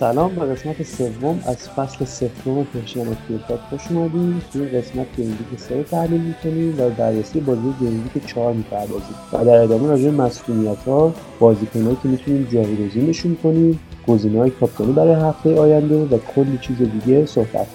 سلام به قسمت سوم از فصل سوم Persian FPL پاد خوش اومدیم. توی قسمت game week سه تحلیل می‌کنیم و بررسی بازی game week چهار می‌پردازیم. و در ادامه راجع مصدومیت ها بازیکنهایی که می‌تونیم جایگزینشون کنیم گزینه های کاپیتانی برای هفته آینده و کلی چیز دیگه صحبت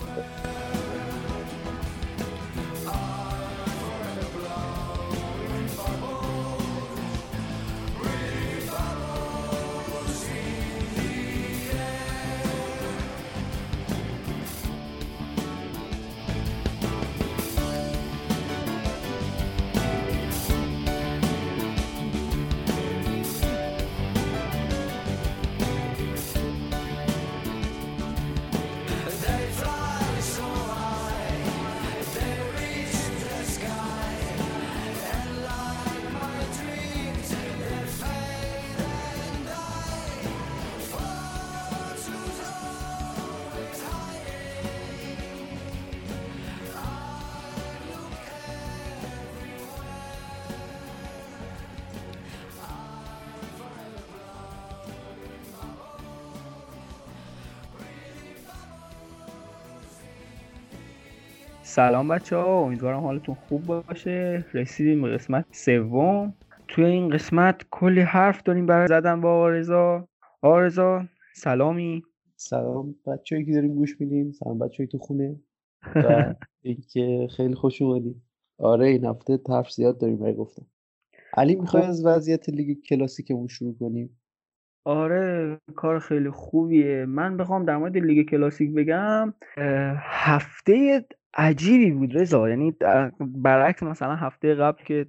سلام بچه ها امیدوارم حالتون خوب باشه. رسیدیم به قسمت سوم. توی این قسمت کلی حرف داریم برای زدن با آرزا. آرزا سلامی. سلام بچه که داریم گوش میدیم. سلام بچه تو خونه. و اینکه خیلی خوش اومدیم. آره این هفته حرف زیاد داریم برای گفتم علی می‌خوای خب. از وضعیت لیگ کلاسیکمون شروع کنیم؟ آره کار خیلی خوبیه. من بخوام در مورد لیگ کلاسیک بگم هفته عجیبی بود رضا. یعنی برعکس مثلا هفته قبل که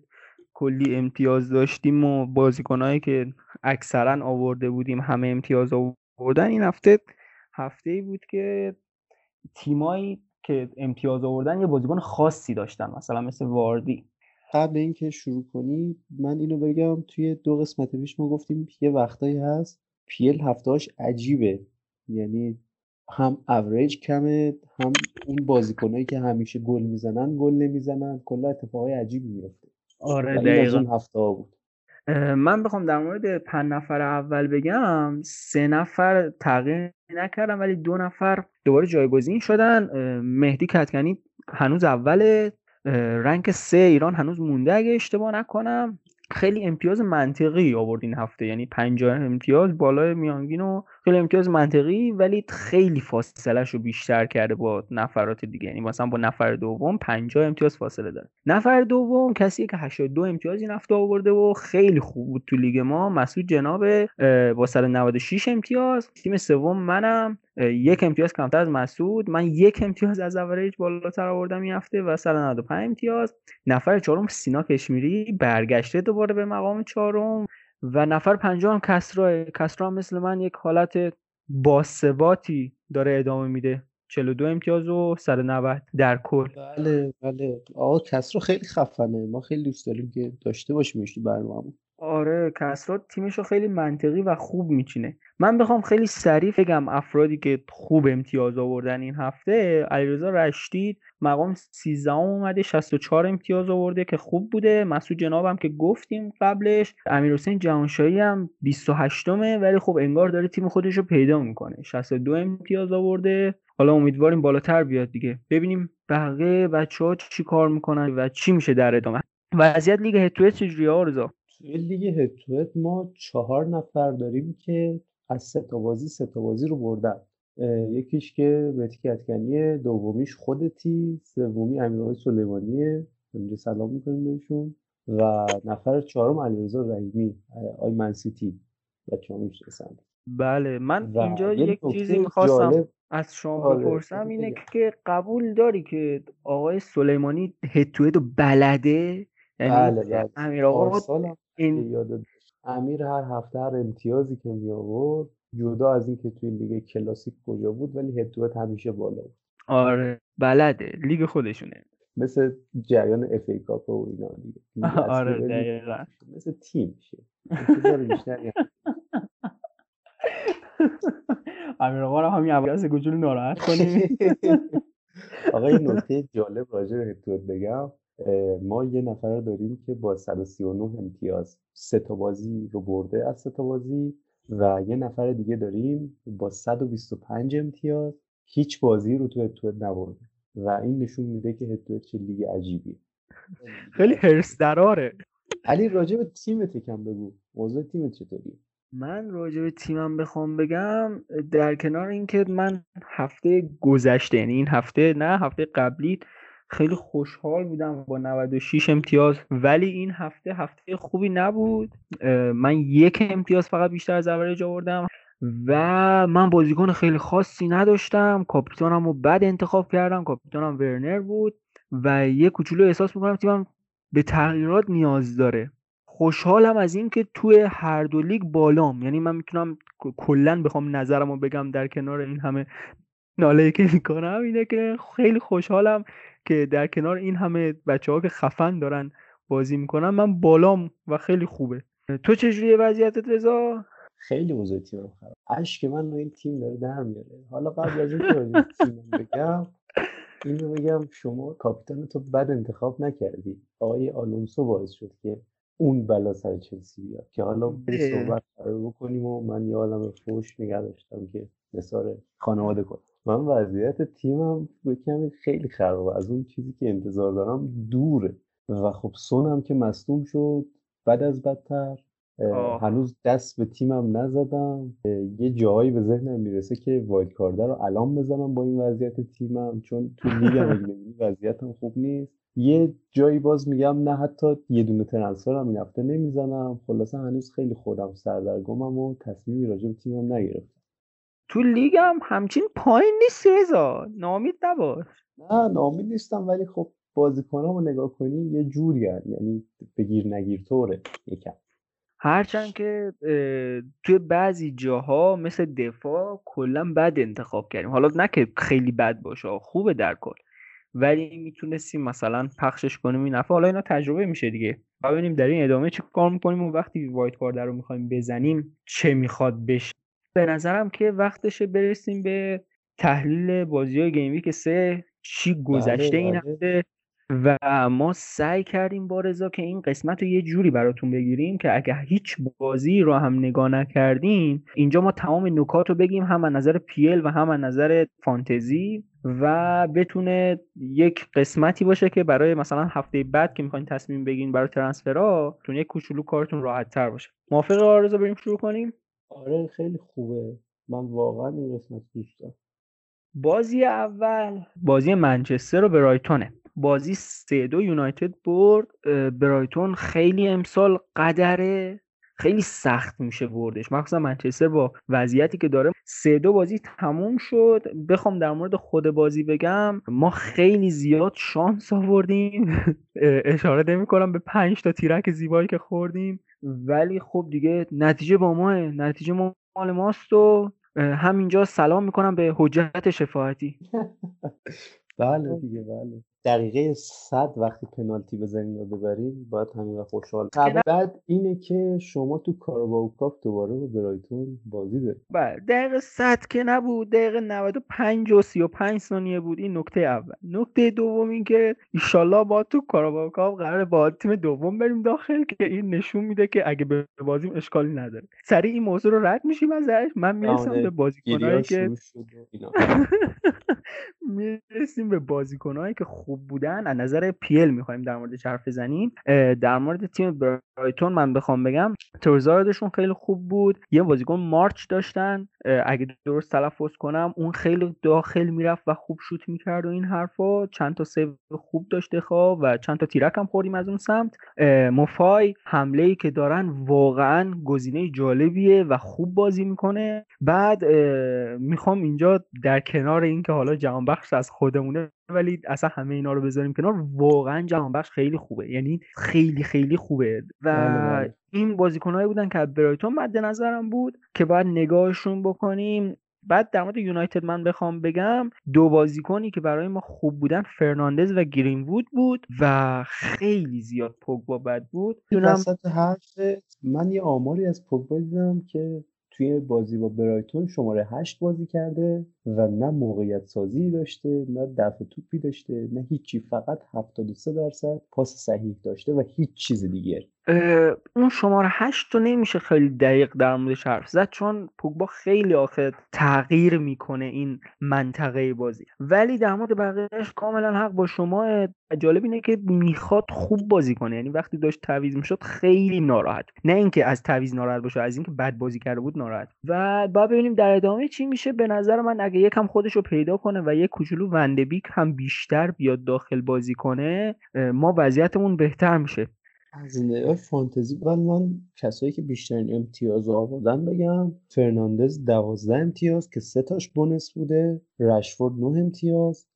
کلی امتیاز داشتیم و بازیکنهایی که اکثرا آورده بودیم همه امتیاز آوردن این هفته هفته ای بود که تیمایی که امتیاز آوردن یه بازیکن خاصی داشتن مثلا مثل واردی. قبل اینکه شروع کنی من اینو بگم توی دو قسمت پیش ما گفتیم یه وقتایی هست FPL هفته‌هاش عجیبه. یعنی هم اوریج کمه هم اون بازیکنایی که همیشه گل می‌زنن گل نمی‌زنن. کلا اتفاقای عجیبی میفته آره دقیقا. هفته ها بود. من بخوام در مورد پنج نفر اول بگم. سه نفر تغییر نکردم ولی دو نفر دوباره جایگزین شدن. مهدی کتکنی هنوز اول. rank سه ایران هنوز مونده اگه اشتباه نکنم. خیلی امتیاز منطقی آورد این هفته. یعنی 50 امتیاز بالای میانگین و خیلی امتیاز منطقی ولی خیلی فاصلهش رو بیشتر کرده با نفرات دیگه. یعنی مثلا با نفر دوم 50 امتیاز فاصله داره. نفر دوم کسی که 82 امتیاز این هفته آورده و خیلی خوب بود تو لیگ ما. مسعود جناب با 196 امتیاز. تیم سوم منم. یک امتیاز کمتر از مسعود. من یک امتیاز از اوریج بالاتر آوردم این هفته و 195 امتیاز. نفر چهارم سینا کشمیری برگشته دوباره به مقام چهارم. و نفر پنجم کسرا کسرا مثل من یک حالت باثباتی داره ادامه میده. 42 امتیاز و 190 در کل. بله بله. آقا کسرا خیلی خفنه. ما خیلی دوست داریم که داشته باشیم تو برنامه. آره کسرا تیمش رو خیلی منطقی و خوب میچینه. من بخوام خیلی سریع بگم افرادی که خوب امتیاز آوردن این هفته. علیرضا رشتید مقام 13 اومده 64 امتیاز آورده که خوب بوده. مسعود جنابم که گفتیم قبلش. امیر حسین جهانشاهی هم 28 مه ولی خب انگار داره تیم خودش رو پیدا می‌کنه. 62 امتیاز آورده. حالا امیدواریم بالاتر بیاد دیگه. ببینیم بقیه بچه ها چی کار می‌کنن و چی میشه در ادامه. وضعیت لیگ هتوه چجوریه آرزا توی لیگ هتوت ما چهار نفر داریم که از سه تا بازی سه تا بازی رو بردن. یکیش که مهدی کتکنیه دومیش خودتی سومی امیرآقای سلیمانیه اینجا سلام می‌کنیم بهشون. و نفر چهارم علیرضا رحیمی آی منسیتی بچه‌ها می‌شناسن. بله من اینجا یک چیزی می‌خواستم از شما آره، بپرسم اینه که قبول داری که آقای سلیمانی head to head بلده؟ یعنی بله بله. امیر آقا این امیر هر هفته هر امتیازی که می آورد جدا از اینکه توی لیگ کلاسیک کجا بود ولی head to head همیشه بالا بود. آره بلده. لیگ خودشونه. مثل جریان FA Cup و اینا دیگه. آره دقیقا. مثل تیم میشه. امیر آقا رو همین از گجول ناراحت کنیم. آقا این نکته جالب راجع به هدوت بگم. ما یه نفر داریم که با 139 امتیاز سه تا بازی رو برده از سه تا بازی و یه نفر دیگه داریم با 125 امتیاز هیچ بازی رو تو هتوت نبرده و این نشون میده که هتوت چه لیگ عجیبیه خیلی هرس دراره. علی راجع به تیمت یکم بگو. موضوع تیمت چطوریه من راجع به تیمم بخوام بگم در کنار اینکه من هفته گذشته یعنی این هفته نه هفته قبلی خیلی خوشحال بودم با 96 امتیاز. ولی این هفته هفته خوبی نبود. من یک امتیاز فقط بیشتر از اورج آوردم و من بازیکن خیلی خاصی نداشتم. کاپیتانم رو بد انتخاب کردم. کاپیتانم ورنر بود و یه کوچولو احساس می‌کنم تیمم به تغییرات نیاز داره. خوشحالم از این که توی هر دو لیگ بالام. یعنی من می‌تونم کلا بخوام نظرم رو بگم در کنار این همه ناله که می‌کنم اینه که خیلی خوشحالم. که در کنار این همه بچه ها که خفن دارن بازی می‌کنن من بالام و خیلی خوبه. تو چجوری وضعیتت رضا؟ خیلی اوضاع تیمم خراب اشک من رو این تیم داره در میاره. حالا قبل از اینکه تیم بگم اینو بگم شما کاپیتان تو بد انتخاب نکردی. آقای آلونسو باعث شد که اون بلا سر چلسی بیاد. که حالا به صحبت بکنیم و من یه عالم فوش نگه داشتم که نثار خانواده کنم. من وضعیت تیمم کمی خیلی خرابه از اون چیزی که انتظار دارم دوره و خب سونم که مصدوم شد بعد از بدتر هنوز دست به تیمم نزدم. یه جایی به ذهنم می‌رسه که وایت کارده رو الان بزنم با این وضعیت تیمم چون تو لیگم اگه وضعیتم خوب نیست. یه جایی باز میگم نه حتی یه دونه ترنسفر هم این هفته نمی‌زنم. خلاصه هنوز خیلی خودم سردرگمم و تصمیمی راجع به تیمم نگرفتم. تو لیگم همچین پایین نیست رضا. نامید نباش. نه نامید نیستم ولی خب بازیکنامو نگاه کنی یه جوری یعنی بگیر نگیر طوره یکم. هرچند که توی بعضی جاها مثل دفاع کلا بد انتخاب کردیم. حالا نه که خیلی بد باشه خوبه در کل. ولی می‌تونستیم مثلا پخشش کنیم این حالا اینا تجربه میشه دیگه. ببینیم در این ادامه چی کار می‌کنیم و وقتی وایت کارد رو می‌خوایم بزنیم چه می‌خواد بشه. به نظرم که وقتشه برسیم به تحلیل بازی های گیم ویک سه چی گذشته بله، این بله. هفته و ما سعی کردیم با رضا که این قسمت رو یه جوری براتون بگیریم که اگه هیچ بازی رو هم نگاه نکردیم اینجا ما تمام نکات رو بگیم هم از نظر پیل و هم از نظر فانتزی و بتونه یک قسمتی باشه که برای مثلا هفته بعد که می‌خواین تصمیم بگین برای ترنسفرها تون یک کوچولو کارتون راحت تر باشه موافق آرزو بریم شروع کنیم. آره خیلی خوبه. من واقعا این قسمت دوست دارم. بازی اول بازی منچستر و برایتونه. بازی سه دو یونایتد برد. برایتون خیلی امسال قدره. خیلی سخت میشه بردش. مخصوصا منچستر با وضعیتی که داره. سه دو بازی تموم شد. بخوام در مورد خود بازی بگم. ما خیلی زیاد شانس آوردیم. اشاره نمی کنم به پنج تا تیرک زیبایی که خوردیم. ولی خب دیگه نتیجه با ماه نتیجه مال ماست و همینجا سلام می‌کنم به حجت شفاعتی. بله دیگه بله. دقیقه صد وقتی پنالتی بزنین و ببرین باید همین خوشحال بعد اینه که شما تو کاراباو کاپ دوباره با برایتون بازی دارید. بله دقیقه صد که نبود دقیقه 95 و 35 ثانیه بود این نکته اول. نکته دوم این که ایشالله با تو کاراباو کاپ قرار با تیم دوم بریم داخل که این نشون میده که اگه به بازیم اشکالی نداره. سریع این موضوع رو رد میشیم ازش. من می‌رسم به بازیکنایی که می‌رسیم به بازیکنایی که خوب بودن از نظر پیل می‌خوایم در مورد حرف بزنیم در مورد تیم برایتون من بخوام بگم تروزاردشون خیلی خوب بود. یه بازیکن مارچ داشتن. اگه درست تلفظ کنم اون خیلی داخل می‌رفت و خوب شوت می‌کرد و این حرفا. چند تا سیو خوب داشته خواه و چند تا تیرک هم خوردیم از اون سمت. مفای حمله ای که دارن واقعا گزینه جالبیه و خوب بازی می‌کنه. بعد می‌خوام اینجا در کنار اینکه حالا جهانبخش از خودمونه ولی اصلا همه اینا رو بذاریم کنار واقعا جهانبخش خیلی خوبه. یعنی خیلی خیلی خوبه. و بله، بله. این بازیکنهایی بودن که برایتون مد نظرم بود که باید نگاهشون بکنیم. بعد در مورد یونایتد من بخوام بگم دو بازیکنی که برای ما خوب بودن فرناندز و گرین وود بود و خیلی زیاد پوگبا بد بود. من یه آماری از پوگبا دیدم که توی بازی با برایتون شماره هشت بازی کرده. و نه موقعیت سازی داشته نه دفع توپی داشته نه هیچی فقط 73 درصد پاس صحیح داشته و هیچ چیز دیگه. اون شماره هشت تو نمیشه خیلی دقیق در موردش حرف زد چون پوگبا خیلی آخه تغییر می‌کنه این منطقه بازی. ولی در مورد بقیهش کاملا حق با شما. جالب اینه که می‌خواد خوب بازی کنه یعنی وقتی داشت تعویض می‌شد خیلی ناراحت. نه اینکه از تعویض ناراحت باشه از اینکه بد بازی کرده بود ناراحت. و با ببینیم در ادامه چی میشه. به نظر من اگه یکم خودش رو پیدا کنه و یک کوچولو وندبیک هم بیشتر بیاد داخل بازی کنه ما وضعیتمون بهتر میشه. از نگاه فانتزی ولی من کسایی که بیشترین امتیاز آوردن بگم فرناندز دوازده امتیاز که سه تاش بونس بوده رشفورد نه امتیاز.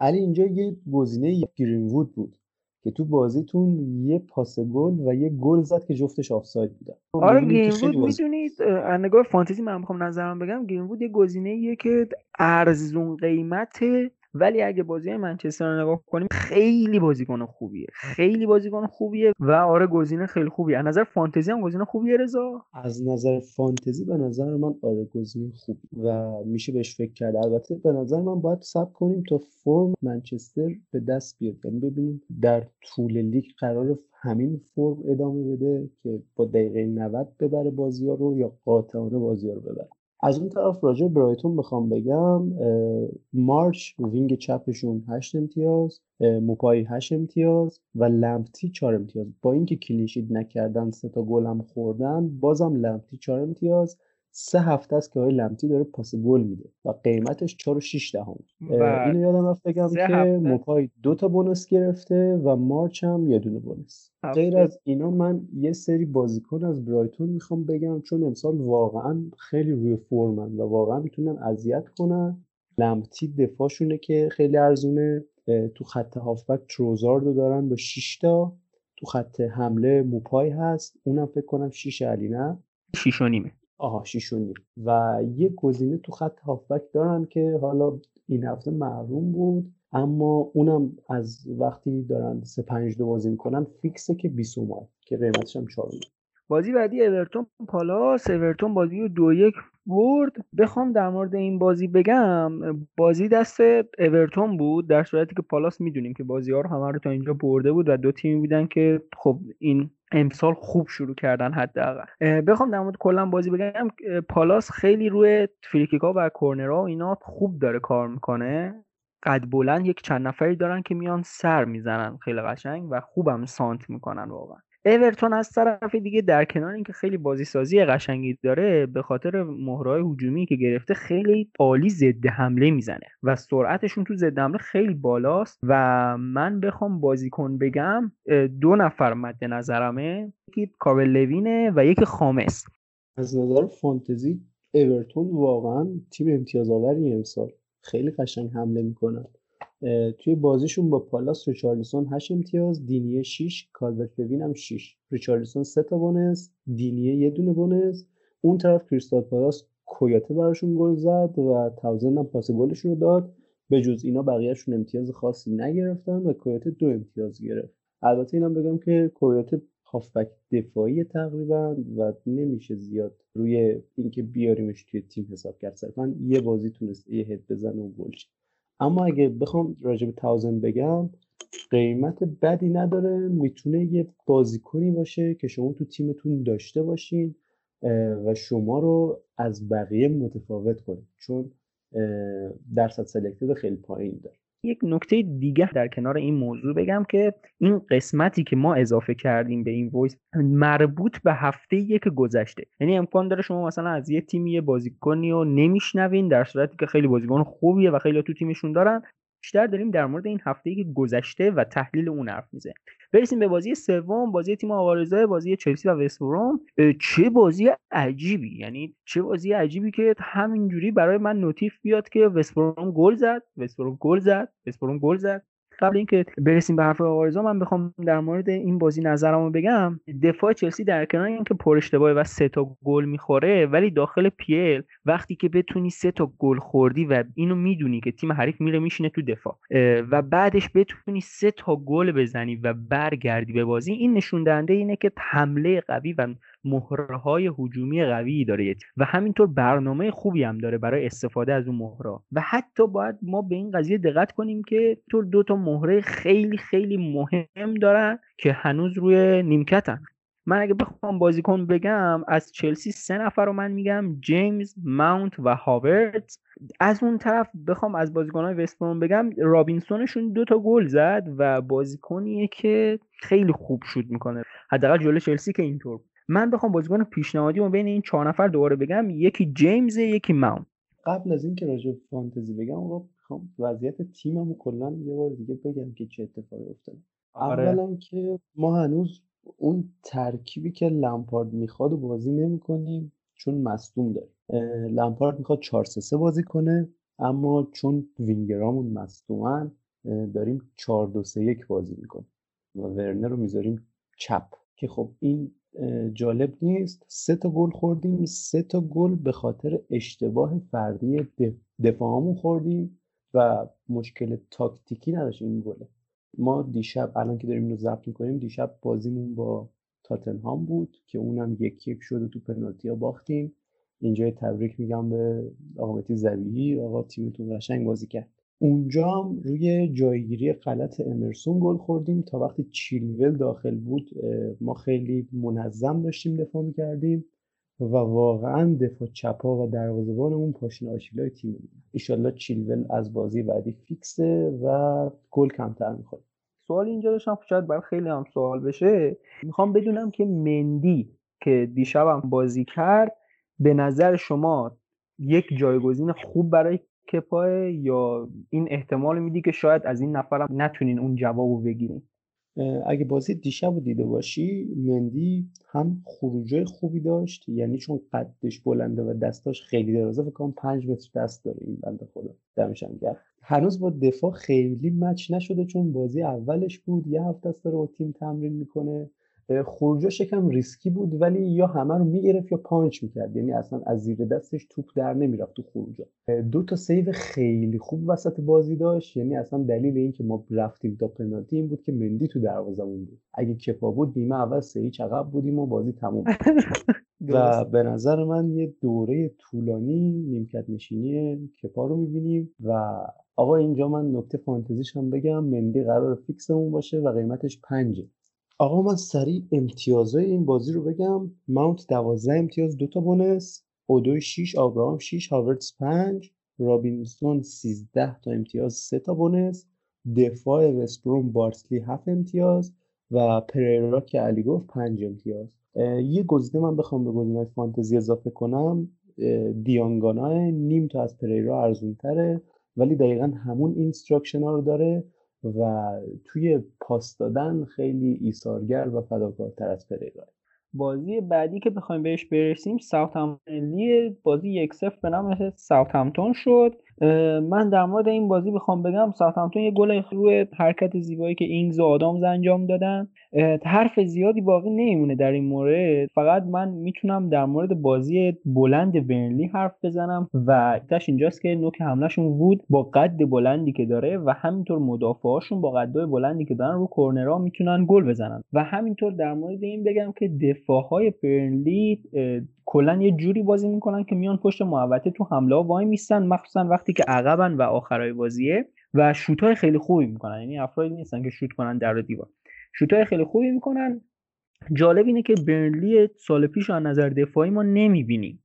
علی اینجا یه گزینه گرین وود بود. که تو بازیتون یه پاس گل و یه گل زد که جفتش آفساید بودن. آره گرین وود می‌دونید نگاه فانتزی من می‌خوام نظرم بگم گرین وود یه گزینه که ارزون قیمته ولی اگه بازی منچستر رو نگاه کنیم خیلی بازیکن خوبیه. خیلی بازیکن خوبیه و آره گزینه خیلی خوبیه. از نظر فانتزی هم گزینه خوبیه رضا؟ از نظر فانتزی به نظر من آره گزینه خوب و میشه بهش فکر کرد. البته به نظر من باید صبر کنیم تا فرم منچستر به دست بیاد. یعنی ببینیم در طول لیگ قرار همین فرم ادامه بده که با دقیقه 90 ببره بازی ها رو یا قاطعانه بازی ها رو ببره. از اون طرف راجع برایتون بخوام بگم مارچ wing چپشون 8 امتیاز موپایی 8 امتیاز و لمپتی 4 امتیاز. با اینکه clean sheet نکردن سه تا گل هم خوردن بازم لمپتی 4 امتیاز. سه هفته است که آقای لمتی داره پاس گل میده و قیمتش 4 و 6 دهم. اینو یادم رفت بگم که موپای دو تا بونس گرفته و مارچ هم یه دونه بونس. غیر از اینا من یه سری بازیکن از برایتون می‌خوام بگم چون امسال واقعا خیلی روی فرمن و واقعا می‌تونن اذیت کنن. لمتی دفاعشونه که خیلی ارزونه. تو خط هافبک تروزاردو دارن با 6 تا. تو خط حمله موپای هست. اونم فکر کنم 6 علی نه؟ 6 و نیمه. آها شیشونی و یه گزینه تو خط هافبک دارن که حالا این هفته محروم بود اما اونم از وقتی دارن سه پنج دو بازی می‌کنن فیکسه که بیسومای که قیمتش هم چهار بازی بعدی اورتون پالاس. اورتون بازی رو دو یک برد. بخوام در مورد این بازی بگم بازی دست اورتون بود در صورتی که پالاس می‌دونیم که بازی ها رو همه رو تا اینجا برده بود و دو تیمی بودن که خب این امسال خوب شروع کردن حداقل. بخوام در مورد کلا بازی بگم پالاس خیلی روی فریکیکا و کورنرها و اینا خوب داره کار می‌کنه. قد بلند یک چند نفری دارن که میان سر می‌زنن خیلی قشنگ و خوبم سانت می‌کنن واقعا. اورتون از طرف دیگه در کنار اینکه خیلی بازی سازی قشنگی داره به خاطر مهرهای هجومی که گرفته خیلی عالی ضد حمله می‌زنه و سرعتشون تو ضد حمله خیلی بالاست و من بخوام بازیکن بگم دو نفر مد نظرمه یکی کالورت لوینه و یکی خامس. از نظر فانتزی اورتون واقعا تیم امتیاز آوری امسال. خیلی قشنگ حمله می‌کنن توی بازیشون با پالاس ریچارلسون 8 امتیاز دینیه 6 کالورت لوین هم 6 ریچارلسون 3 تا بونس دینیه یه دونه بونس. اون طرف کریستال پالاس کویاته براشون گل زد و تاونزند هم پاس گلشون رو داد. به جز اینا بقیهشون امتیاز خاصی نگرفتن و کویاته دو امتیاز گرفت. البته اینم بگم که کویاته هافبک دفاعی تقریبا و نمیشه زیاد روی اینکه بیاریمش توی تیم حساب کرد. صرفا یه بازی تونست یه هد بزنه و گل اما اگه بخوام راجع به تاوزن بگم قیمت بدی نداره. می‌تونه یه بازیکنی باشه که شما تو تیمتون داشته باشین و شما رو از بقیه متفاوت کنید چون درصد selected خیلی پایین داره. یک نکته دیگه در کنار این موضوع بگم که این قسمتی که ما اضافه کردیم به این voice مربوط به هفته یک گذشته. یعنی امکان داره شما مثلا از یه تیمی بازیکنی رو نمیشنوین در صورتی که خیلی بازیکن خوبیه و خیلی تو تیمشون دارن. بیشتر داریم در مورد این هفته که گذشته و تحلیل اون حرف می‌زنیم. برسیم به بازی سوم بازی تیم آوارزای بازی چلسی و وستبروم چه بازی عجیبی یعنی چه بازی عجیبی که همینجوری برای من notif بیاد که وستبروم گل زد وستبروم گل زد وستبروم گل زد. قبل اینکه برسیم به حرف آقایزا من بخوام در مورد این بازی نظرمو بگم. دفاع چلسی در کنار اینکه پر اشتباه و سه تا گل می‌خوره ولی داخل پیل وقتی که بتونی سه تا گل خوردی و اینو می‌دونی که تیم حریف میره میشینه تو دفاع و بعدش بتونی سه تا گل بزنی و برگردی به بازی این نشون دهنده اینه که حمله قوی و مهره های هجومی قوی داره و همینطور برنامه خوبی هم داره برای استفاده از اون مهره و حتی باید ما به این قضیه دقت کنیم که طور دو تا مهره خیلی خیلی مهم دارن که هنوز روی نیمکتن. من اگه بخوام بازیکن بگم از چلسی سه نفر رو من میگم جیمز ماونت و هاورد از اون طرف بخوام از بازیکنهای وستبروم بگم رابینسونشون دو تا گل زد و بازیکنیه که خیلی خوب شود می‌کنه. حداقل جلو چلسی که اینطور من بخوام بازیکن پیشنهادی و بین این چهار نفر دوباره بگم یکی جیمز یکی ماونت قبل از اینکه راجع فانتزی بگم آقا می‌خوام وضعیت تیممو کلا یه بار دیگه بگم که چه اتفاقی افتاده. آره. اولا که ما هنوز اون ترکیبی که لمپارد می‌خواد و بازی نمی‌کنیم چون مصدوم داره. لمپارد می‌خواد 4 3 بازی کنه اما چون وینگرامون مصدومن داریم 4 2 3 1 بازی می‌کنیم و ورنر رو می‌ذاریم چپ. که خب این جالب نیست. سه تا گل خوردیم. سه تا گل به خاطر اشتباه فردی دفاعمون خوردیم و مشکل تاکتیکی نداشت این گله. ما دیشب الان که داریم اینو ضبط می‌کنیم دیشب بازیمون با تاتنهام بود که اونم یک یک شد و تو پنالتی ها باختیم. اینجا تبریک میگم به آقا زبیهی. آقا تیمتون قشنگ بازی کرد. اونجا هم روی جایگیری غلط امرسون گل خوردیم تا وقتی چیلول داخل بود ما خیلی منظم داشتیم دفاع می‌کردیم و واقعا دفاع چپا و دروازه‌بانمون پاشنه آشیلای تیم ایشالله چیلول از بازی بعدی فیکسه و گل کمتر می‌خواد سوال اینجا داشتم شاید برای خیلی هم سوال بشه. می‌خوام بدونم که مندی که دیشبم بازی کرد به نظر شما یک جایگزین خوب برای کپاه یا این احتمال میدی که شاید از این نفرم نتونین اون جوابو بگیرین. اگه بازی دیشب رو دیده باشی مندی هم خروجای خوبی داشت یعنی چون قدش بلنده و دستاش خیلی درازه فکر کنم 5 متر دست داره این بنده خدا. دمشم گرم. هنوز با دفاع خیلی match نشده چون بازی اولش بود یه هفته است داره با تیم تمرین می‌کنه. خروجاش یکم ریسکی بود ولی یا همه رو می‌گرفت یا پانچ می‌کرد. یعنی اصلا از زیر دستش توپ در نمی‌رفت تو خروجا. دو تا save خیلی خوب وسط بازی داشت. یعنی اصلا دلیل این که ما رفتیم تا پنالتی این بود که مندی تو دروازمون بود. اگه کپا بود نیمه اول سه چهارتا بودیم و بازی تموم و به نظر من یه دوره طولانی نیمکت نشینی کپا رو می‌بینیم. و آقا اینجا من نکته فانتزیش هم بگم. مندی قرار فیکسمون باشه و قیمتش پنجه. آقا من سریع امتیازهای این بازی رو بگم. ماونت دوازده امتیاز دوتا بونس. اودوی 6 آبراهام 6 هاوردز 5 رابینسون 13 تا امتیاز 3 تا بونس. دفاع وستبروم بارسلی 7 امتیاز و پریرا که علی گفت 5 امتیاز. یه گزینه من بخوام به گزینه فانتزی اضافه کنم. دیانگانا نیم تا از پریرا ارزون تره ولی دقیقا همون instruction ها رو داره. و توی پاس دادن خیلی ایثارگر و فداکارتر از پریرا بازی بعدی که بخوایم بهش برسیم ساوثهامپتون بازی یک صفر به نام ساوثهامپتون شد. من در مورد این بازی بخوام بگم ساوثهامپتون یه گل روی حرکت زیبایی که اینگز و آدامز انجام دادن. حرف زیادی باقی نمیمونه در این مورد. فقط من می‌تونم در مورد بازی بلند برنلی حرف بزنم و نکته‌اش اینجاست که نوک حملهشون وود با قد بلندی که داره و همینطور مدافعاشون با قدای بلندی که دارن رو کورنرها می‌تونن گل بزنن. و همینطور در مورد این بگم که دفاعهای برنلی کلا یه جوری بازی می‌کنن که میان پشت محوطه تو حمله وای میستن مخصوصا وقتی که عقبن و آخرای بازیه و شوت خیلی خوبی می‌کنن. یعنی افرادی نیستن که شوت کنن در دیوار. شوت خیلی خوبی می‌کنن. جالب اینه که برنلی سال پیش از نظر دفاعی ما نمی‌بینیم.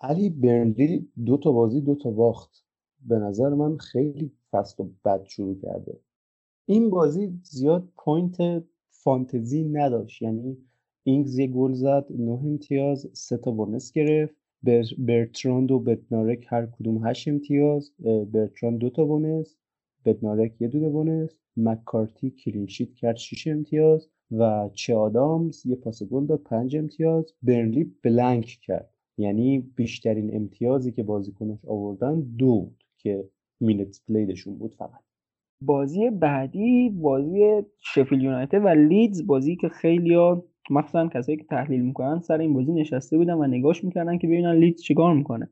علی برنلی دو تا بازی دو تا باخت. به نظر من خیلی فست و بد شروع کرده. این بازی زیاد point فانتزی نداشت. یعنی اینگز یه گل زد نه امتیاز سه تا bonus گرفت. برتراند و بتنارک هر کدوم هشت امتیاز. برتراند دو تا bonus بدنارک یه دونه bonus مکارتی clean sheet کرد 6 امتیاز و چه آدامز یه پاس گل داد 5 امتیاز. برنلی blank کرد. یعنی بیشترین امتیازی که بازیکنش آوردن دو بود که minute played شون بود فقط. بازی بعدی بازی شفیلد یونایتد و لیدز بازی که خیلی ها مخصوصا کسایی که تحلیل می‌کنن سر این بازی نشسته بودن و نگاش می‌کردن که ببینن لیدز چیکار می‌کنه.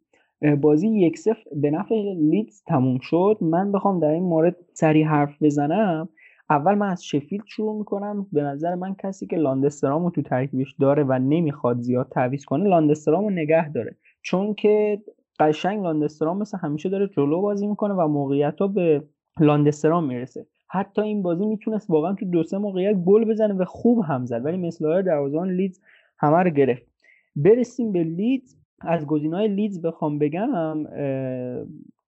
بازی یک صفر به نفع لیدز تموم شد. من بخوام در این مورد سریع حرف بزنم. اول من از شفیلد شروع می‌کنم. به نظر من کسی که لاندسترامو تو ترکیبش داره و نمی‌خواد زیاد تعویض کنه لاندسترامو نگه داره. چون که قشنگ لاندسترام مثل همیشه داره جلو بازی می‌کنه و موقعیت ها به لاندسترام می‌رسه. حتی این بازی می‌تونست واقعا تو دو سه موقعیت گل بزنه و خوب هم زد. ولی مثل دروازه‌بان لیدز همه رو گرفت. برسیم به لیدز. از گزینه‌های لیدز بخوام بگم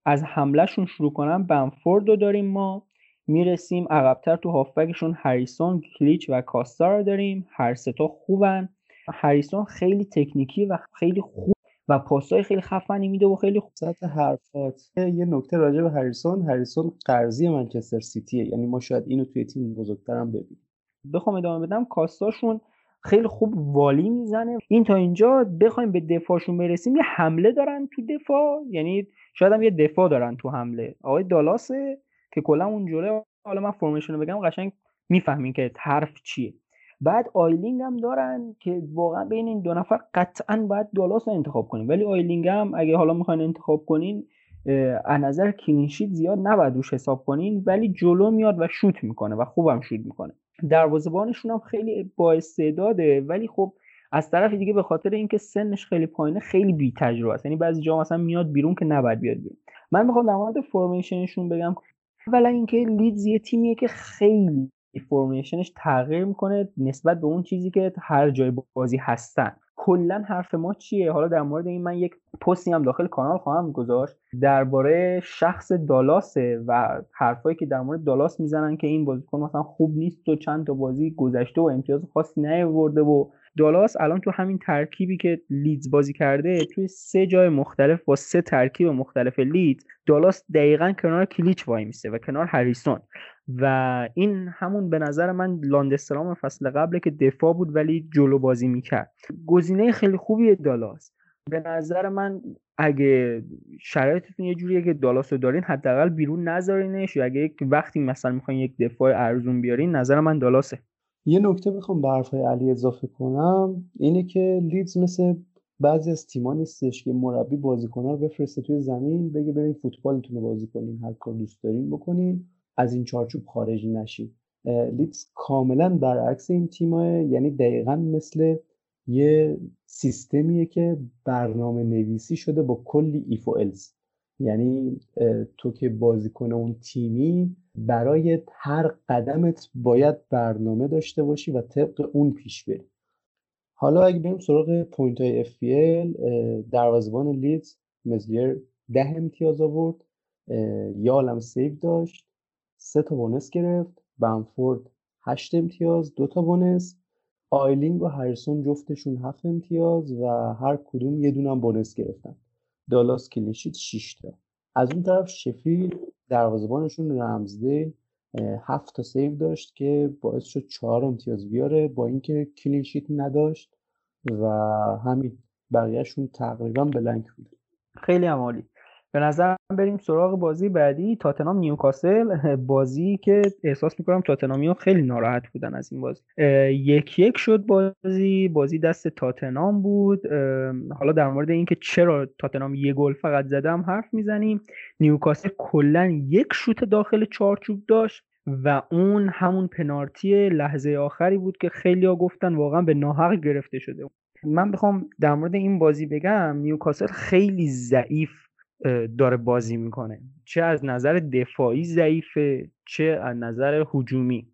از حملهشون شروع کنم. بنفورد رو داریم ما. می‌رسیم عقبتر تو هافبکشون. هریسون کلیچ و کاستا رو داریم. هر ستا خوبن. هریسون خیلی تکنیکی و خیلی خوب و پاسای خیلی خفنی میده و خیلی خوب. سطح حرفات. یه نکته راجع به هریسون. هریسون قرضی منچستر سیتیه. یعنی ما شاید اینو توی تیم بزرگترم ببینیم. بخوام ادامه بدم کاستاشون خیلی خوب والی می‌زنه. این تا اینجا بخوایم به دفاعشون برسیم یه حمله دارن تو دفاع. یعنی شاید هم یه دفاع دارن تو حمله. آقای دالاسه که کلا اون جوره حالا من فرمیشن رو بگم قشنگ می‌فهمین که حرف چیه. بعد آیلینگ هم دارن که واقعا بین این دو نفر قطعا باید دالاس رو انتخاب کنیم. ولی آیلینگ هم اگه حالا می‌خواین انتخاب کنین از نظر clean sheet زیاد نباید روش حساب کنین ولی جلو میاد و شوت می‌کنه و خوبم شوت می‌کنه. دروازه‌بانشون هم خیلی با استعداده ولی خب از طرف دیگه به خاطر اینکه سنش خیلی پایینه خیلی بی تجربه است. یعنی بعضی جا مثلا میاد بیرون که نباید بیاد بیرون. من می‌خوام در مورد formation شون بگم. اولا اینکه لیدز یه تیمیه که خیلی فرمیشنش تغییر می‌کنه نسبت به اون چیزی که هر جای بازی هستن. کلا حرف ما چیه؟ حالا در مورد این من یک پستی هم داخل کانال خواهم گذاشت درباره شخص دالاسه و حرفایی که در مورد دالاس می‌زنن که این بازیکن مثلا خوب نیست و چند تا بازی گذشته و امتیاز خاصی نیاورده و دالاس الان تو همین ترکیبی که لیدز بازی کرده توی سه جای مختلف با سه ترکیب مختلف لیدز دالاس دقیقا کنار کلیچ وای میسه و کنار هریسون. و این همون به نظر من لاندسترام فصل قبل که دفاع بود ولی جلو بازی می‌کرد. گزینه خیلی خوبی دالاس. به نظر من اگه شرایطتون یه جوریه که دالاس رو دارین حداقل بیرون نذارینش یا اگه یک وقتی مثلا می‌خواین یک دفاع ارزون بیارین نظر من دالاسه. یه نکته بخوام به حرفای علی اضافه کنم اینه که لیدز مثل بعضی از تیما نیستش که مربی بازیکن‌ها رو بفرسته توی زمین بگه بریم فوتبالتون رو بازی کنین هر کار دوست دارین بکنین از این چارچوب خارج نشین لیدز کاملا برعکس این تیمه یعنی دقیقا مثل یه سیستمیه که برنامه نویسی شده با کلی if و else یعنی تو که بازیکن اون تیمی برای هر قدمت باید برنامه داشته باشی و طبق اون پیش بری. حالا اگه بریم سراغ point های FPL دروازبان لیدز مسلیر ده امتیاز آورد یه عالم save داشت سه تا bonus گرفت بمفورد هشت امتیاز دو تا bonus آیلینگ و هریسون جفتشون هفت امتیاز و هر کدوم یه دونم bonus گرفتن. دالاس clean sheet 6 تا. از اون طرف شفیلد دروازه‌بانشون رمزدیل هفت تا save داشت که باعث شد چهار امتیاز بیاره با اینکه clean sheet نداشت و همین بقیهشون تقریبا بلنک بود. خیلی عمالی. به نظر بریم سراغ بازی بعدی. تاتنام نیوکاسل بازی که احساس می‌کنم تاتنامی خیلی ناراحت بودن از این بازی. یک یک شد بازی. بازی دست تاتنام بود. حالا در مورد اینکه چرا تاتنام یه گل فقط زدم حرف می‌زنیم. نیوکاسل کلا یک شوت داخل چارچوب داشت و اون همون پنارتی لحظه آخری بود که خیلی ها گفتن واقعا به ناحق گرفته شده. من بخوام در مورد این بازی بگم نیوکاسل خیلی ضعیف داره بازی می‌کنه. چه از نظر دفاعی ضعیفه چه از نظر هجومی.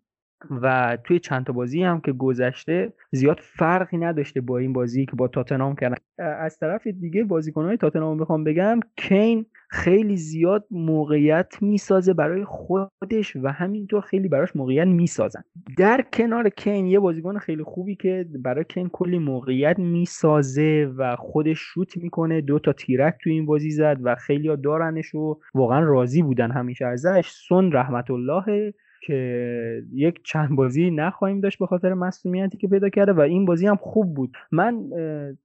و توی چند تا بازی هم که گذشته زیاد فرقی نداشته با این بازی که با تاتنام کردن. از طرف دیگه بازیکنهای تاتنام بخوام بگم کین خیلی زیاد موقعیت می‌سازه برای خودش و همینطور خیلی براش موقعیت می‌سازن. در کنار کین یه بازیکن خیلی خوبی که برای کین کلی موقعیت می‌سازه و خودش شوت می‌کنه دو تا تیرک تو این بازی زد و خیلی دارنش و واقعا راضی بودن همیشه ازش. سن رحمت الله که یک چند بازی نخواهیم داشت به خاطر مسئولیتی که پیدا کرده و این بازی هم خوب بود. من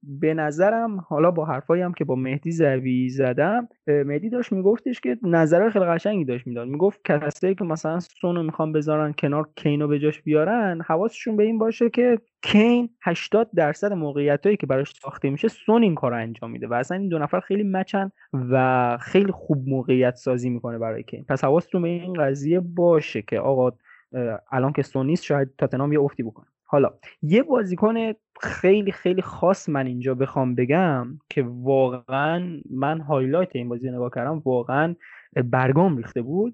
به نظرم حالا با حرفایی هم که با مهدی زوی زدم مهدی داشت میگفتش که نظر خیلی قشنگی داشت می‌داد. می‌گفت کسایی که مثلا سونو می‌خوان بذارن کنار کینو به جاش بیارن حواسشون به این باشه که کین 80 درصد موقعیتایی که براش ساخته میشه سون این کار انجام میده و اصلا این دو نفر خیلی مچن و خیلی خوب موقعیت سازی می‌کنه برای کین. پس حواستون به این قضیه باشه که آقا الان که سون نیست شاید تاتنام یه افتی بکنه. حالا یه بازیکن خیلی خیلی خاص من اینجا بخوام بگم که واقعا من highlight این بازی نگاه کردم واقعا برگام ریخته بود.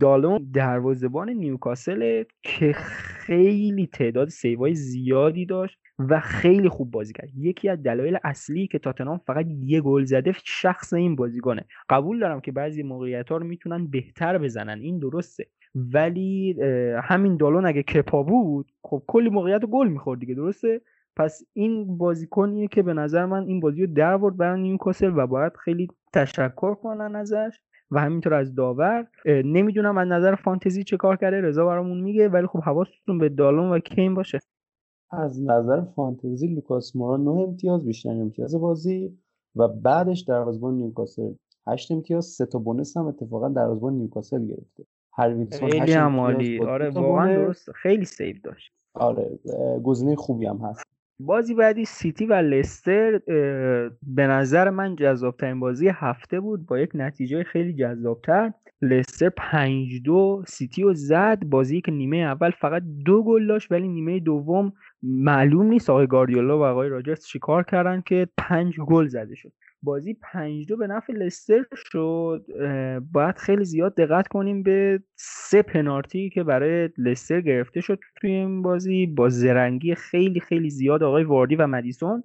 دارلو دروازبان نیوکاسل که خیلی تعداد save ای زیادی داشت و خیلی خوب بازی کرد. یکی از دلایل اصلی که تاتنام فقط یه گل زده شخص این بازیکنه قبول دارم که بعضی موقعیت ها رو می‌تونن بهتر بزنن این درسته. ولی همین دارلو اگه کپا بود خب کلی موقعیت گل می‌خورد دیگه درسته؟ پس این بازیکنیه که به نظر من این بازی رو در برای نیوکاسل و باید خیلی تشکر کنن ازش. و همینطور از داور نمی‌دونم از نظر فانتزی چه کار کرده رضا برامون میگه ولی خب حواستون به دارلو و کین باشه. از نظر فانتزی لوکاس مورا 9 امتیاز بیشتر امتیاز بازی و بعدش دروازه‌بان نیوکاسل 8 امتیاز سه تا bonus هم اتفاقا دروازه‌بان نیوکاسل گرفته. هرویتسون خیلی هم آره واقعا درست خیلی save داشت. آره گزینه خوبی هم هست. بازی بعدی سیتی و لستر به نظر من جذابترین بازی هفته بود با یک نتیجه خیلی جذابتر. لستر پنج دو سیتی رو زد. بازی که نیمه اول فقط دو گل داشت ولی نیمه دوم معلوم نیست. آقای گاردیولا و آقای راجرز چیکار کردن که پنج گل زده شد. بازی پنج دو به نفع لستر شد. باید خیلی زیاد دقت کنیم به سه پنالتی که برای لستر گرفته شد توی این بازی. با زرنگی خیلی خیلی زیاد آقای واردی و مدیسون.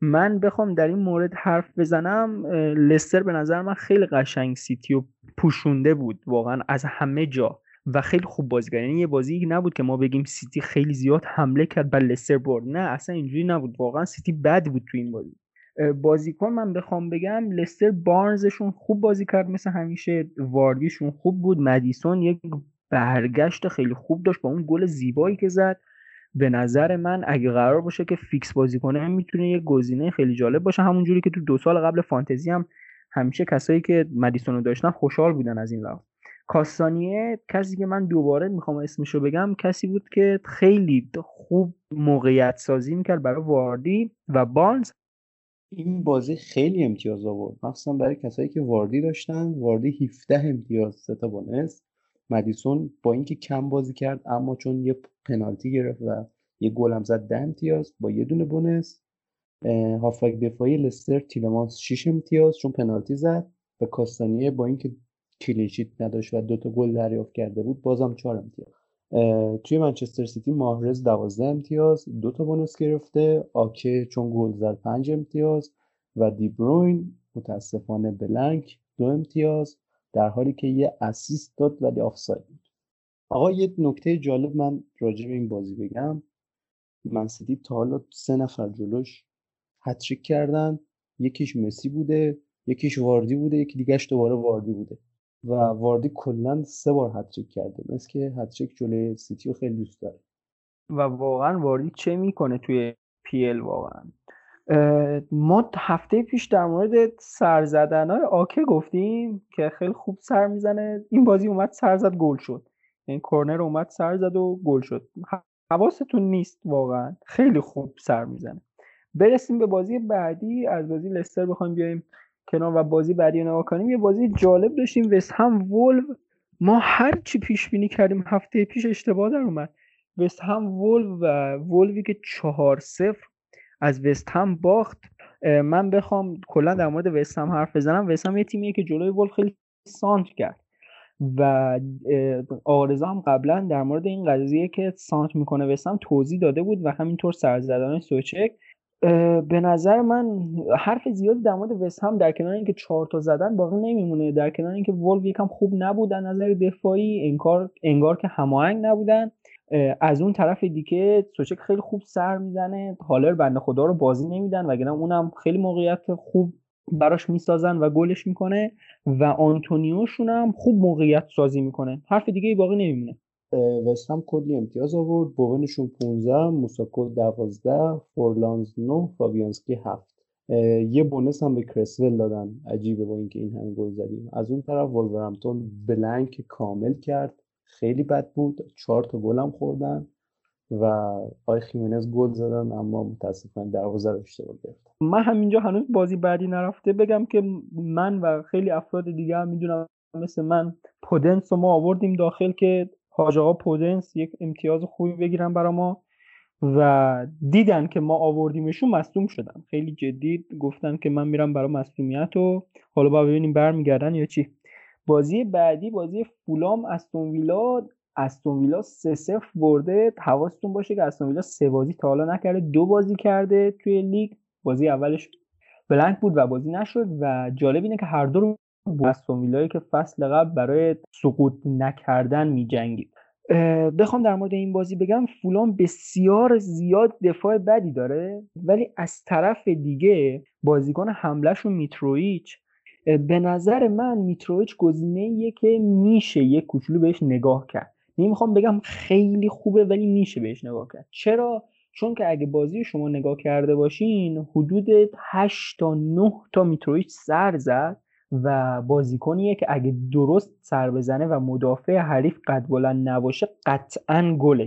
من بخوام در این مورد حرف بزنم. لستر به نظر من خیلی قشنگ سیتی و پوشونده بود واقعا از همه جا و خیلی خوب بازی کرد یعنی یه بازی نبود که ما بگیم سیتی خیلی زیاد حمله کرد و لستر برد. نه اصلا اینجوری نبود. واقعا سیتی بد بود تو این بازی. بازیکن من بخوام بگم لستر بارنزشون خوب بازی کرد مثل همیشه واردیشون خوب بود. مدیسون یک برگشت خیلی خوب داشت با اون گل زیبایی که زد. به نظر من اگه قرار باشه که فیکس بازی کنه می‌تونه یه گزینه خیلی جالب باشه. همونجوری که تو دو سال قبل فانتزی هم همیشه کسایی که مدیسون رو داشتن خوشحال بودن از این لحاظ. کاستانیه کسی که من دوباره می‌خوام اسمشو بگم کسی بود که خیلی خوب موقعیت سازی می‌کرد برای واردی و بانز این بازی خیلی امتیاز آورد. مخصوصا برای کسایی که واردی داشتن. واردی 17 امتیاز سه تا بونس. مدیسون با اینکه کم بازی کرد اما چون یه پنالتی گرفت و یه گل هم زد ده امتیاز با یه دونه بونس. هافک دفاعی لستر تیلمانس 6 امتیاز چون پنالتی زد و کاستانیه با اینکه کلینشیت نداشت و دوتا گل دریافت کرده بود بازم 4 امتیاز. توی منچستر سیتی ماهرز 12 امتیاز دو تا bonus گرفته آکه چون گل زد 5 امتیاز و دیبروین متاسفانه blank دو امتیاز در حالی که یه assist داد ولی آفساید بود. آقا یه نکته جالب من راجع به این بازی بگم. من سیتی تا حالا سه نفر جلوش hat-trick کردن. یکیش مسی بوده یکیش واردی بوده یکی دیگهش دوباره واردی بوده. و واردی کلا سه بار هتریک کرده. مثل که هتریک جلوی سیتی رو خیلی دوست داره. و واقعا واردی چه می‌کنه توی پیل واقعا؟ ما هفته پیش در مورد سر زدن های آکه گفتیم که خیلی خوب سر می‌زنه. این بازی اومد سر زد گل شد. این یعنی کورنر اومد سر زد و گل شد. حواستون نیست واقعا. خیلی خوب سر می‌زنه. برسیم به بازی بعدی. از بازی لستر بخوایم بیایم. کنار و بازی بعدی نگاه کنیم یه بازی جالب داشتیم. وست هم ولو ما هر چی پیش بینی کردیم هفته پیش اشتباه در اومد. وست هم ولو و ولوی که چهار صفر از وست هم باخت. من بخوام کلا در مورد وست هم حرف بزنم. وست هم یه تیمیه که جلوی ولف خیلی سانت کرد. و آرزا هم قبلا در مورد این قضیه که سانت می‌کنه وست هم توضیح داده بود و همینطور سرزدن سوچک به نظر من حرف زیادی در مورد وست هم در کنار اینکه چهار تا زدن باقی نمیمونه. در کنار اینکه ولف یکم خوب نبودن نظر دفاعی انگار انگار که هماهنگ نبودن. از اون طرف دیگه سوچک خیلی خوب سر می‌زنه. هالر بنده خدا رو بازی نمیدن وگرنه اونم خیلی موقعیت خوب براش می‌سازن و گلش می‌کنه و آنتونیوشون هم خوب موقعیت سازی می‌کنه. حرف دیگه باقی نمیمونه. وستهم کلی امتیاز آورد. بوونشون 15 موساکو 12 فورلانز 9 فابیانسکی 7 یه بونس هم به کرسول دادن. عجیبه با اینکه این همه گل زدیم. از اون طرف ولورهمپتون بلنک کامل کرد. خیلی بد بود. چهار تا گل هم خوردن و آقای خیمنز گل زدن اما متاسفانه دروازه رو اشتباه گرفتن من همینجا هنوز بازی بعدی نرفته. بگم که من و خیلی افراد دیگه هم می‌دونم مثل من پودنس ما آوردیم داخل که حاج آقا پودنس یک امتیاز خوبی بگیرن برا ما و دیدن که ما آوردیمشون مصدوم شدن. خیلی جدی گفتن که من میرم برای مصدومیت و حالا با ببینیم برمیگردن یا چی. بازی بعدی بازی فولام استون ویلا. استون ویلا 3 0 برده. حواستون باشه که استون ویلا سه بازی تا حالا نکرده. دو بازی کرده توی لیگ. بازی اولش بلنک بود و بازی نشد و جالب اینه که هر دو رو استون که فصل قبل برای سقوط نکردن میجنگید. بخوام در مورد این بازی بگم فولان بسیار زیاد دفاع بدی داره ولی از طرف دیگه بازیکن حملهشون میترویچ به نظر من میترویچ گزینه که میشه یک کوچولو بهش نگاه کرد. نمی‌خوام بگم خیلی خوبه ولی میشه بهش نگاه کرد. چرا؟ چون که اگه بازی شما نگاه کرده باشین حدود 8 تا 9 تا میترویچ سر زد. و بازیکنیه که اگه درست سر بزنه و مدافع حریف قد بلند نباشه قطعا گله.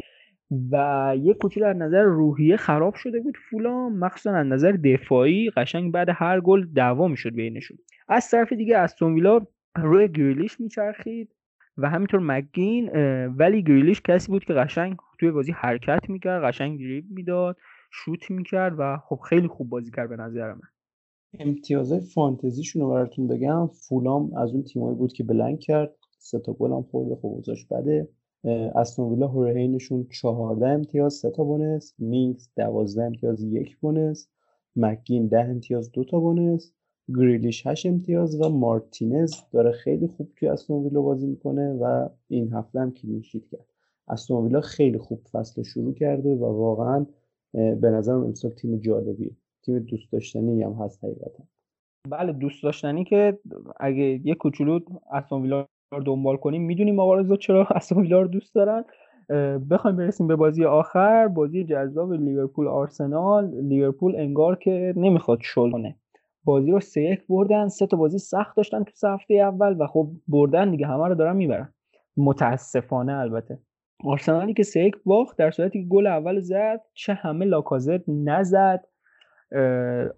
و یه کوچولو از نظر روحیه خراب شده بود. فولام مخصوصا از نظر دفاعی قشنگ بعد هر گل دعوا می‌شد بینشون. از طرف دیگه استون ویلا روی گریلیش میچرخید و همینطور مگین ولی گریلیش کسی بود که قشنگ توی بازی حرکت می‌کرد قشنگ دریب می‌داد شوت می‌کرد و خب خیلی خوب بازی کرد به نظر من. امتیازهای فانتزیشون رو براتون بگم. فولام از اون تیمایی بود که بلنگ کرد. سه تا گل هم خورده. خب اوضاعش بده. استون ویلا هوریهنشون 14 امتیاز سه تا بونس. مینگز 12 امتیاز یک بونس. مکگین 10 امتیاز دو تا بونس. گریلیش 8 امتیاز و مارتینز داره خیلی خوب توی استون بازی می‌کنه و این هفته هم clean sheet کرد. استون خیلی خوب فصل شروع کرده و واقعا به نظرم امسال تیم جالبیه. تیم دوست داشتنی هم هست حقیقتا. بله دوست داشتنی که اگه یه کوچولو استون ویلا رو دنبال کنیم می‌دونیم آقا چرا استون ویلا رو دوست دارن. بخوایم برسیم به بازی آخر. بازی جذاب لیورپول آرسنال. لیورپول انگار که نمی‌خواد شل کنه. بازی رو سه یک بردن. سه تا بازی سخت داشتن تو هفته اول و خب بردن دیگه همه رو دارن می‌برن. متاسفانه البته. آرسنالی که سه یک باخت در صورتی که گل اول زد چه همه لاکازت نزد.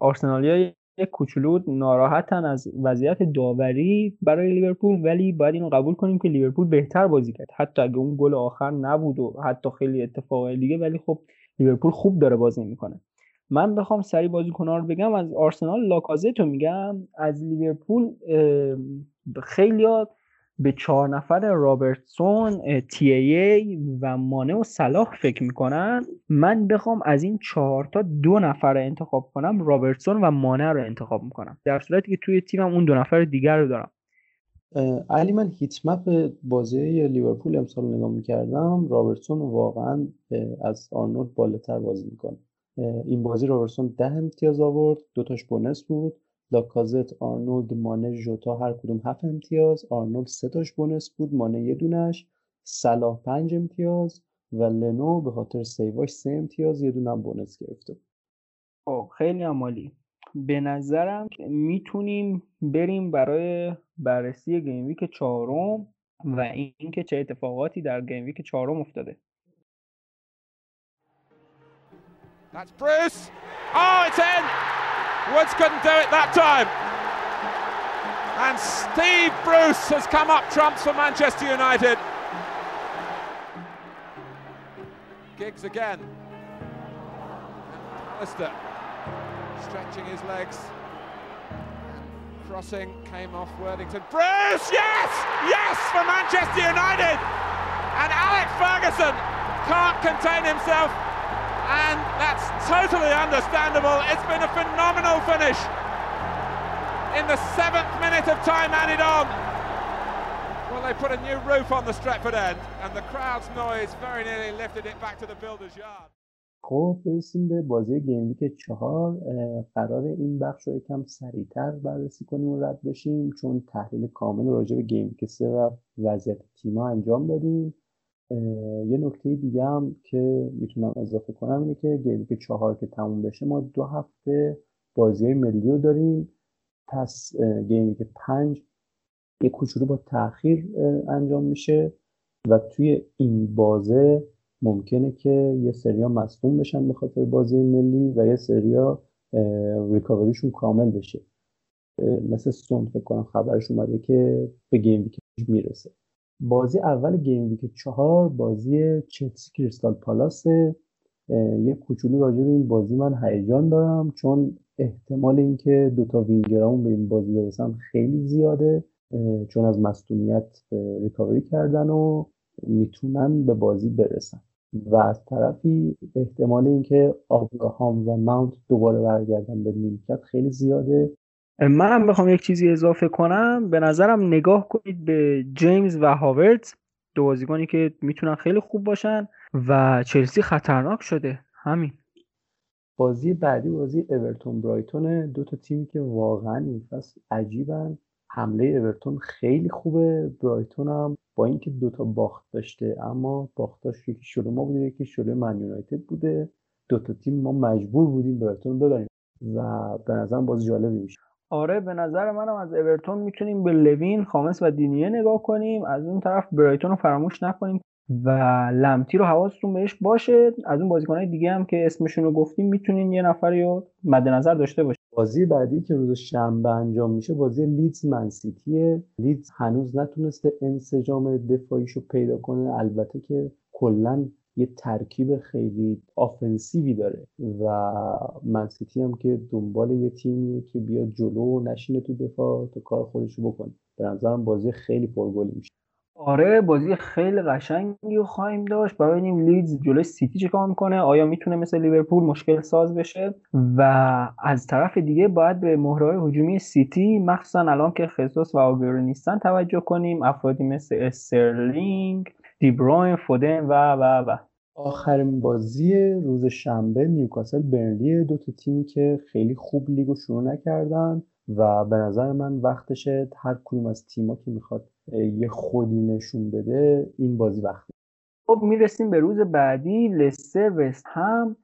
آرسنالی یک کوچولو ناراحتن از وضعیت داوری برای لیورپول ولی باید اینو قبول کنیم که لیورپول بهتر بازی کرد. حتی اگه اون گل آخر نبود و حتی خیلی اتفاقای دیگه ولی خب لیورپول خوب داره بازی می‌کنه. من بخوام سری بازیکن‌ها رو بگم. از آرسنال لاکازت رو میگم. از لیورپول خیلی به چهار نفر رابرتسون TAA و مانه و صلاح فکر می‌کنن. من بخوام از این چهار تا دو نفر رو انتخاب کنم رابرتسون و مانه رو انتخاب می‌کنم. در صورتی که توی تیمم اون دو نفر دیگر رو دارم. علی من heat map بازی لیورپول امسال نگاه می‌کردم. رابرتسون واقعا از آرنولد بالاتر بازی می‌کنه. این بازی رابرتسون ده امتیاز آورد دوتاش بونس بود. لاکازت آرنولد مانه ژوتا هر کدوم هفت امتیاز. آرنولد سه تاش بونس بود مانه یه دونش. صلاح پنج امتیاز و لنو به خاطر save اش سه امتیاز یه دونم بونس گرفته خب خیلی عمالی. به نظرم می‌تونیم بریم برای بررسی گیم ویک چهارم و اینکه چه اتفاقاتی در گیم ویک چهارم افتاده. That's Bruce. Oh, it's in. Woods couldn't do it that time. And Steve Bruce has come up trumps for Manchester United. Giggs again. Alistair stretching his legs. Crossing came off Worthington. Bruce, yes! Yes for Manchester United! And Alex Ferguson can't contain himself and that's totally understandable. It's been a phenomenal finish. In the seventh minute of time added on. Well, they put a new roof on the Stretford end, and the crowd's noise very nearly lifted it back to the builder's yard. خب برسیم به بازی گیم ویک چهار قرار این بخش رو یکم سریعتر بررسی کنیم و رد بشیم چون تحلیل کامل راجع به گیم ویک سه و وضعیت تیما انجام دادیم یه نکته دیگه هم که می‌تونم اضافه کنم اینه که گیم که چهار که تموم بشه ما دو هفته بازی ملی رو داریم. پس game week پنج یه کوچولو با تاخیر انجام میشه و توی این بازه ممکنه که یه سریا مصدوم بشن به خاطر بازی ملی و یه سریا recovery شون کامل بشه. مثل سون فکر کنم خبرش اومده که به game می‌رسه. بازی اول game week چهار بازی چلسی کریستال پالاس یه کوچولو راجع به این بازی من هیجان دارم چون احتمال اینکه دوتا وینگرامون به این بازی برسن خیلی زیاده چون از مصدومیت ریکاوری کردن و می‌تونن به بازی برسن. و از طرفی احتمال اینکه آبراهام و ماونت دوباره برگردن به نیمکت خیلی زیاده. منم بخوام یک چیزی اضافه کنم به نظرم نگاه کنید به جیمز و هاورت دو بازیکنی که می‌تونن خیلی خوب باشن و چلسی خطرناک شده. همین. بازی بعدی بازی اورتون برایتون دو تا تیمی که واقعا این فصل عجیبن. حمله اورتون خیلی خوبه. برایتون هم با اینکه دوتا باخت داشته اما باختاش یکی شده ما بوده یکی شده من یونایتد بوده. دوتا تیم ما مجبور بودیم برایتون ببریم و به نظرم بازی جالبی میشه. آره به نظر منم از اورتون می‌تونیم به لوین خامس و دینیه نگاه کنیم. از اون طرف برایتون رو فراموش نکنیم و لمتی رو حواستون بهش باشه. از اون بازیکنهای دیگه هم که اسمشون رو گفتیم می‌تونین یه نفری رو مد نظر داشته باشید بازی بعدی که روز شنبه انجام میشه بازی لیدز منسیتیه لیدز هنوز نتونسته انسجام دفاعیشو پیدا کنه. البته که کلا یه ترکیب خیلی offensive ی داره و منسیتی هم که دنبال یه تیمیه که بیاد جلو و نشینه تو دفاع تا کار خودشو بکنه. به نظرم بازی خیلی پرگلی میشه. آره بازی خیلی قشنگی رو خواهیم داشت. ببینیم لیدز جلوی سیتی چیکار می‌کنه؟ آیا می‌تونه مثل لیورپول مشکل ساز بشه؟ و از طرف دیگه باید به مهره‌های هجومی سیتی مخصوصا الان که ژسوس و آگورو نیستن توجه کنیم. افرادی مثل استرلینگ دیبروین فودن و و و. آخرین بازی روز شنبه نیوکاسل برنلی دو تا تیمی که خیلی خوب لیگو شروع نکردن و به نظر من وقتشه هر کدوم از تیما که می‌خواد یه خودی نشون بده این بازی وقتی خب می‌رسیم به روز بعدی. لستر وست هم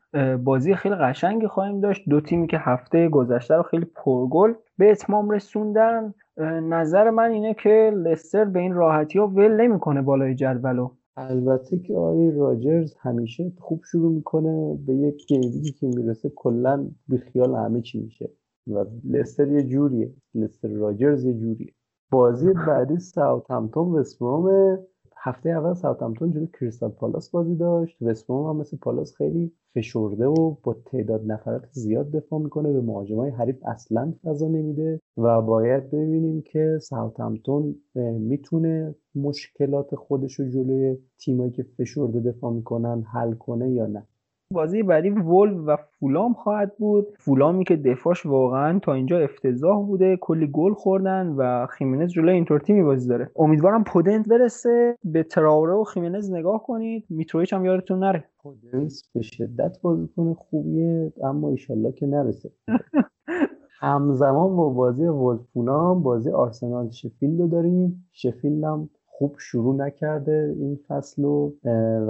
بازی خیلی قشنگی خواهیم داشت. دو تیمی که هفته گذشته رو خیلی پرگل به اتمام رسوندن. نظر من اینه که لستر به این راحتی ها ول نمی‌کنه بالای جدولو. البته که آقای راجرز همیشه خوب شروع می‌کنه به یک game ی که می‌رسه کلا بیخیال همه چی میشه. و لستر یه جوریه. لستر راجرز یه جوریه. بازی بعدی ساوثهمپتون وستبروم هفته اول ساوثهمپتون جلوی کریستال پالاس بازی داشت. وستبروم هم مثل پالاس خیلی فشرده و با تعداد نفرات زیاد دفاع می‌کنه. به مهاجمای حریف اصلا فضا نمیده. و باید ببینیم که ساوثهمپتون می‌تونه مشکلات خودش رو جلوی تیمایی که فشرده دفاع می‌کنن حل کنه یا نه. بازی بعدی ولو و فولام خواهد بود. فولامی که دفاعش واقعا تا اینجا افتضاح بوده. کلی گل خوردن و خیمنز جلوی اینطور تیمی بازی داره. امیدوارم پودنت برسه. به تراوره و خیمنز نگاه کنید. میترویچ هم یادتون نره. پودنس به شدت بازیکن خوبیه اما ایشالله که نرسه. همزمان با بازی فولام بازی آرسنال شفیلد رو داریم. شفیلد هم خوب شروع نکرده این فصل و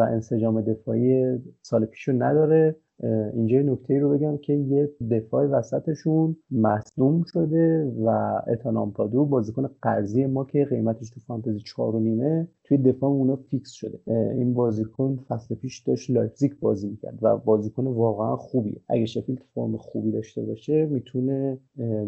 انسجام دفاعی سال پیشو نداره. اینجا نکته رو بگم که یه دفاع وسطشون مصدوم شده و اتان آمپادو بازیکن قرضی ما که قیمتش تو فانتزی چهار و نیمه توی دفاع اونا fix شده. این بازیکن فصل پیش داشت لایپزیگ بازی می‌کرد و بازیکن واقعا خوبیه. اگه شفیلد فرم خوبی داشته باشه می‌تونه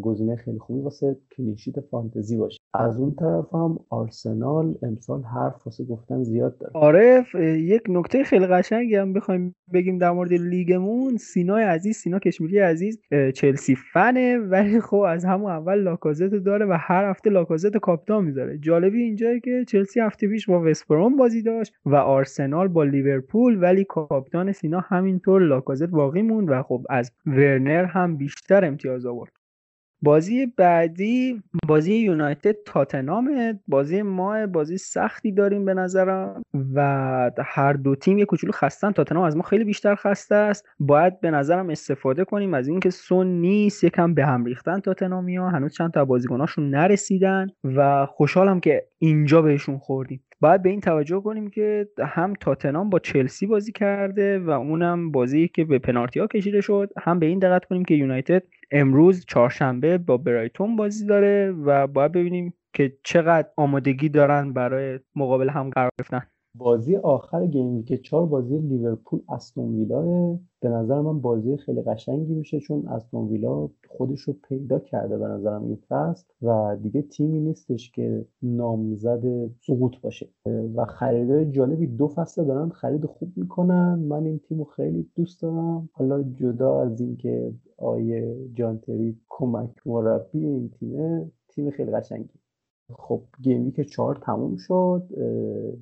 گزینه خیلی خوبی واسه clean sheet فانتزی باشه. از اون طرف هم آرسنال امسال حرف واسه گفتن زیاد داره. آره یک نکته خیلی قشنگی هم بخوایم بگیم در مورد لیگمون. سینای عزیز سینا کشمیری عزیز چلسی فنه ولی خب از همون اول لاکازت داره و هر هفته لاکازت کاپیتان می‌ذاره. جالبی اینجایی که چلسی هفته پیش با وستبروم بازی داشت و آرسنال با لیورپول ولی کاپیتان سینا همینطور لاکازت باقی موند و خب از ورنر هم بیشتر امتیاز آورد. بازی بعدی بازی یونایتد تاتنام بازی ما بازی سختی داریم به نظرم و هر دو تیم یه کوچولو خستن. تاتنام از ما خیلی بیشتر خسته است. باید به نظرم استفاده کنیم از اینکه سون نیست یکم به هم ریختن تاتنامیا هنوز چند تا بازیکناشون نرسیدن و خوشحالم که اینجا بهشون خوردیم. باید به این توجه کنیم که هم تاتنام با چلسی بازی کرده و اونم بازی که به پنالتی ها کشیده شد. هم به این دقت کنیم که یونایتد امروز چهارشنبه با برایتون بازی داره و باید ببینیم که چقدر آمادگی دارن برای مقابل هم قرار گرفتن. بازی آخر گیم ویک 4 بازی لیورپول استون ویلا به نظر من بازی خیلی قشنگی میشه چون استون ویلا خودش رو پیدا کرده به نظرم این فصل و دیگه تیمی نیستش که نامزد سقوط باشه. و خریدای جالبی دو فصل دارن خرید خوب می‌کنن. من این تیم رو خیلی دوست دارم. حالا جدا از اینکه آیه جانتری کمک مربی این تیمه تیم خیلی قشنگی. خب گیم ویک چهار تموم شد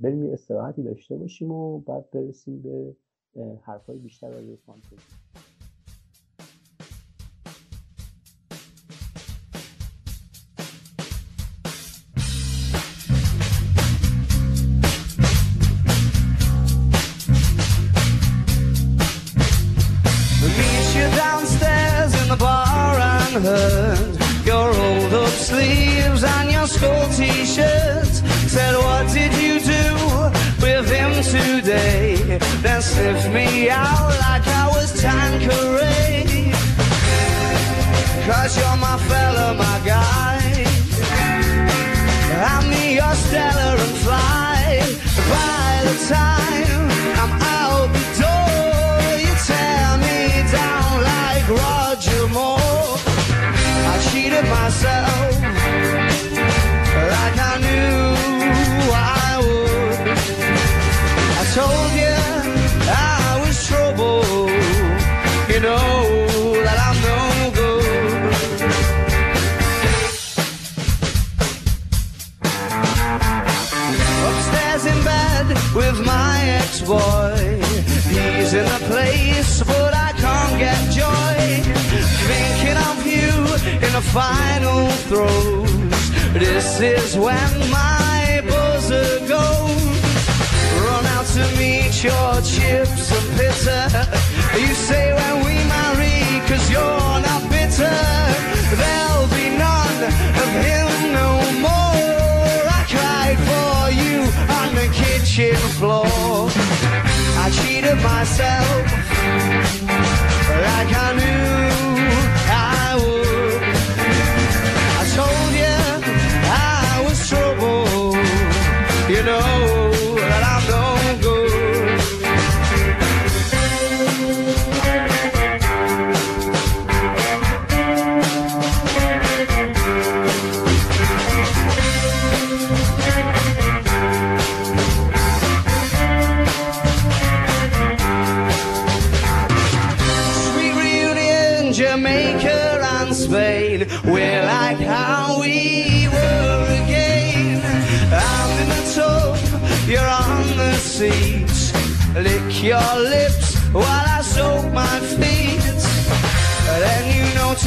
بریم یه استراحتی داشته باشیم و بعد برسیم به حرفای بیشتر راجع فانتزی. Sniffed me out like I was Tanqueray. Cause you're my fella, my guy I'm the your and fly ex-boy. He's in the place, but I can't get joy. Thinking of you in the final throes. This is when my buzzer goes. Run out to meet your chips and pitter. You say when we marry, cause you're not bitter. There'll be none of him no more. Myself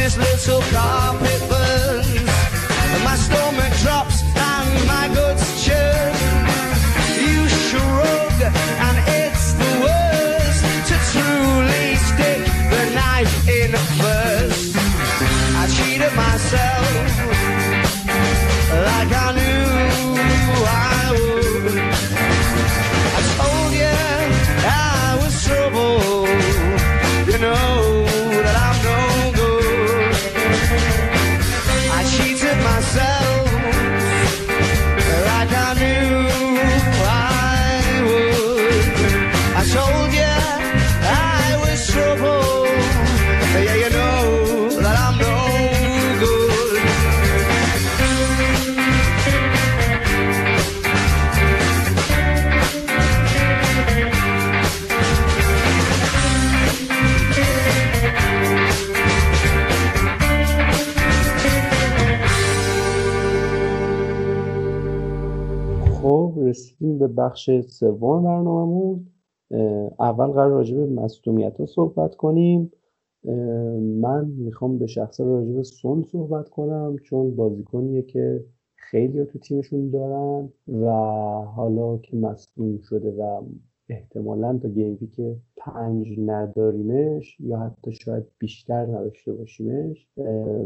this little car به بخش سوم برنامهمون اول قرار راجع به مصدومیت ها صحبت کنیم. من می‌خوام به شخص راجع به سون صحبت کنم چون بازیکنیه که خیلی تو تیمشون دارن و حالا که مصدوم شده و احتمالا تا گیم که پنج نداریمش یا حتی شاید بیشتر نداشته باشیمش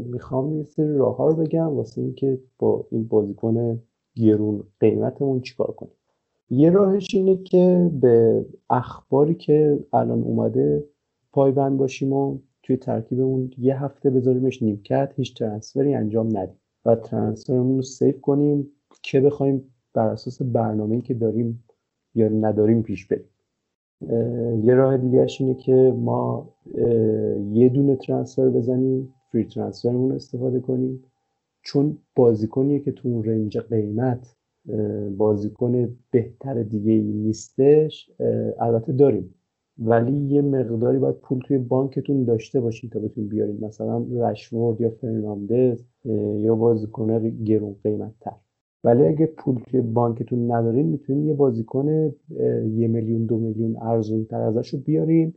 می‌خوام یه سری راه ها رو بگم واسه اینکه با این بازیکن گرون قیمتمون چیکار کنیم. یه راهش اینه که به اخباری که الان اومده پایبند باشیم و توی ترکیبمون یه هفته بذاریمش نیمکت هیچ ترنسفری انجام ندیم و ترنسفرمون رو سیف کنیم که بخوایم بر اساس برنامه‌ای که داریم یا نداریم پیش بریم. یه راه دیگهش اینه که ما یه دونه ترانسفر بزنیم فری ترانسفرمون استفاده کنیم. چون بازیکنیه که تو اون رنج قیمت بازیکن بهتر دیگه ای نیستش. البته داریم. ولی یه مقداری باید پول توی بانکتون داشته باشین تا بتونین بیارین. مثلا رشورد یا فرناندز یا بازیکن گرون قیمت تر ولی اگه پول توی بانکتون ندارین می‌تونین یه بازیکن یه میلیون دو میلیون ارزون تر ازش رو بیارین.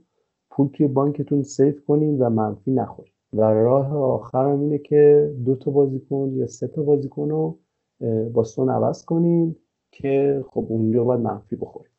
پول توی بانکتون سیف کنین و منفی نخورین. و راه آخر هم اینه که دو تا بازیکن یا سه تا بازیکن رو با سون عوض کنین که خب اونجا باید منفی بخورین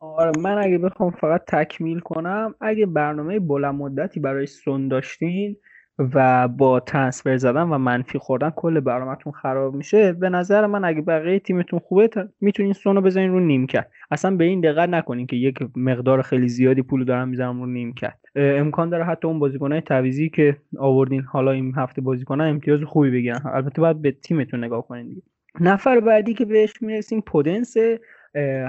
آره من اگه بخوام فقط تکمیل کنم اگه برنامه بلند مدتی برای سون داشتین و با ترنسفر زدن و منفی خوردن کل برنامهتون خراب میشه به نظر من اگه بقیه تیمتون خوبه می‌تونین سونو بزنین رو نیمکت. اصلا به این دقت نکنین که یک مقدار خیلی زیادی پول دارم می‌ذارم رو نیمکت. امکان داره حتی اون بازیکنهای تعویزی که آوردین حالا این هفته بازیکنان امتیاز خوبی بگیرن. البته باید به تیمتون نگاه کنین دیگه. نفر بعدی که بهش می‌رسیم پودنس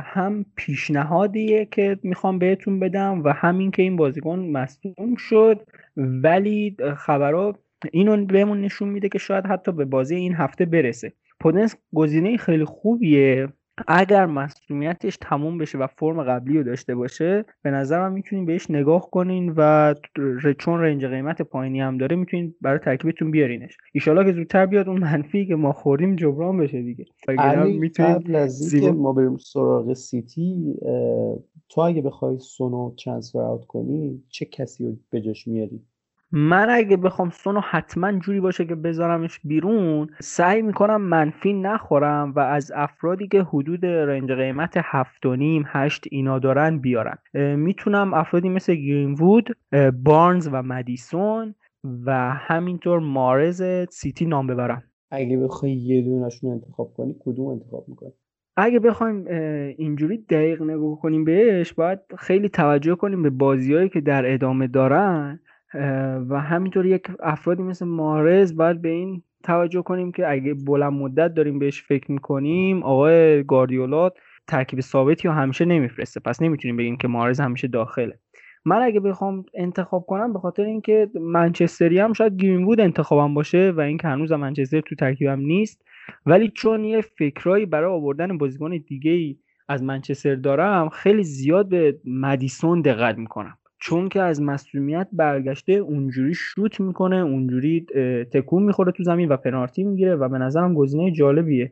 هم پیشنهادیه که می‌خوام بهتون بدم و همین که این بازیکن مصدوم شد. ولی خبرها اینو بهمون نشون میده که شاید حتی به بازی این هفته برسه. پودنس گزینه خیلی خوبیه. اگر مسئولیتش تموم بشه و فرم قبلی رو داشته باشه به نظرم می‌تونین بهش نگاه کنین و چون رنج قیمت پایینی هم داره می‌تونین برای ترکیبتون بیارینش. ایشالا که زودتر بیاد اون منفی که ما خوردیم جبران بشه دیگه. قبل از اینکه ما بریم سراغ سیتی تو اگه بخوای سونو ترانسفر اوت کنی چه کسی رو به جاش میاری؟ من اگه بخوام سونو حتما جوری باشه که بذارمش بیرون سعی می‌کنم منفی نخورم و از افرادی که حدود رنج قیمت هفت و نیم هشت اینا دارن بیارم. می‌تونم افرادی مثل گرینوود بارنز و مدیسون و همینطور مارز سیتی نام ببرم. اگه بخوای یه دونشون انتخاب کنی کدوم انتخاب می‌کنی؟ اگه بخوایم اینجوری دقیق نگاه کنیم بهش باید خیلی توجه کنیم به بازیهایی که در ادامه دارن. و همینطور یک افرادی مثل مارز باید به این توجه کنیم که اگه بلند مدت داریم بهش فکر می‌کنیم آقای گاردیولا ترکیب ثابتی رو همیشه نمیفرسته. پس نمی‌تونیم بگیم که مارز همیشه داخله. من اگه بخوام انتخاب کنم به خاطر اینکه منچستری هم شاید گرین انتخابم باشه و اینکه هنوز منچستر تو ترکیبم نیست ولی چون یه فکرایی برای آوردن بازیکن دیگه ای از منچستر دارم خیلی زیاد به مدیسون دقت می‌کنم. چون که از مصومیت برگشته اونجوری شوت می‌کنه اونجوری تکون می‌خوره تو زمین و پنالتی می‌گیره و به نظرم گزینه جالبیه.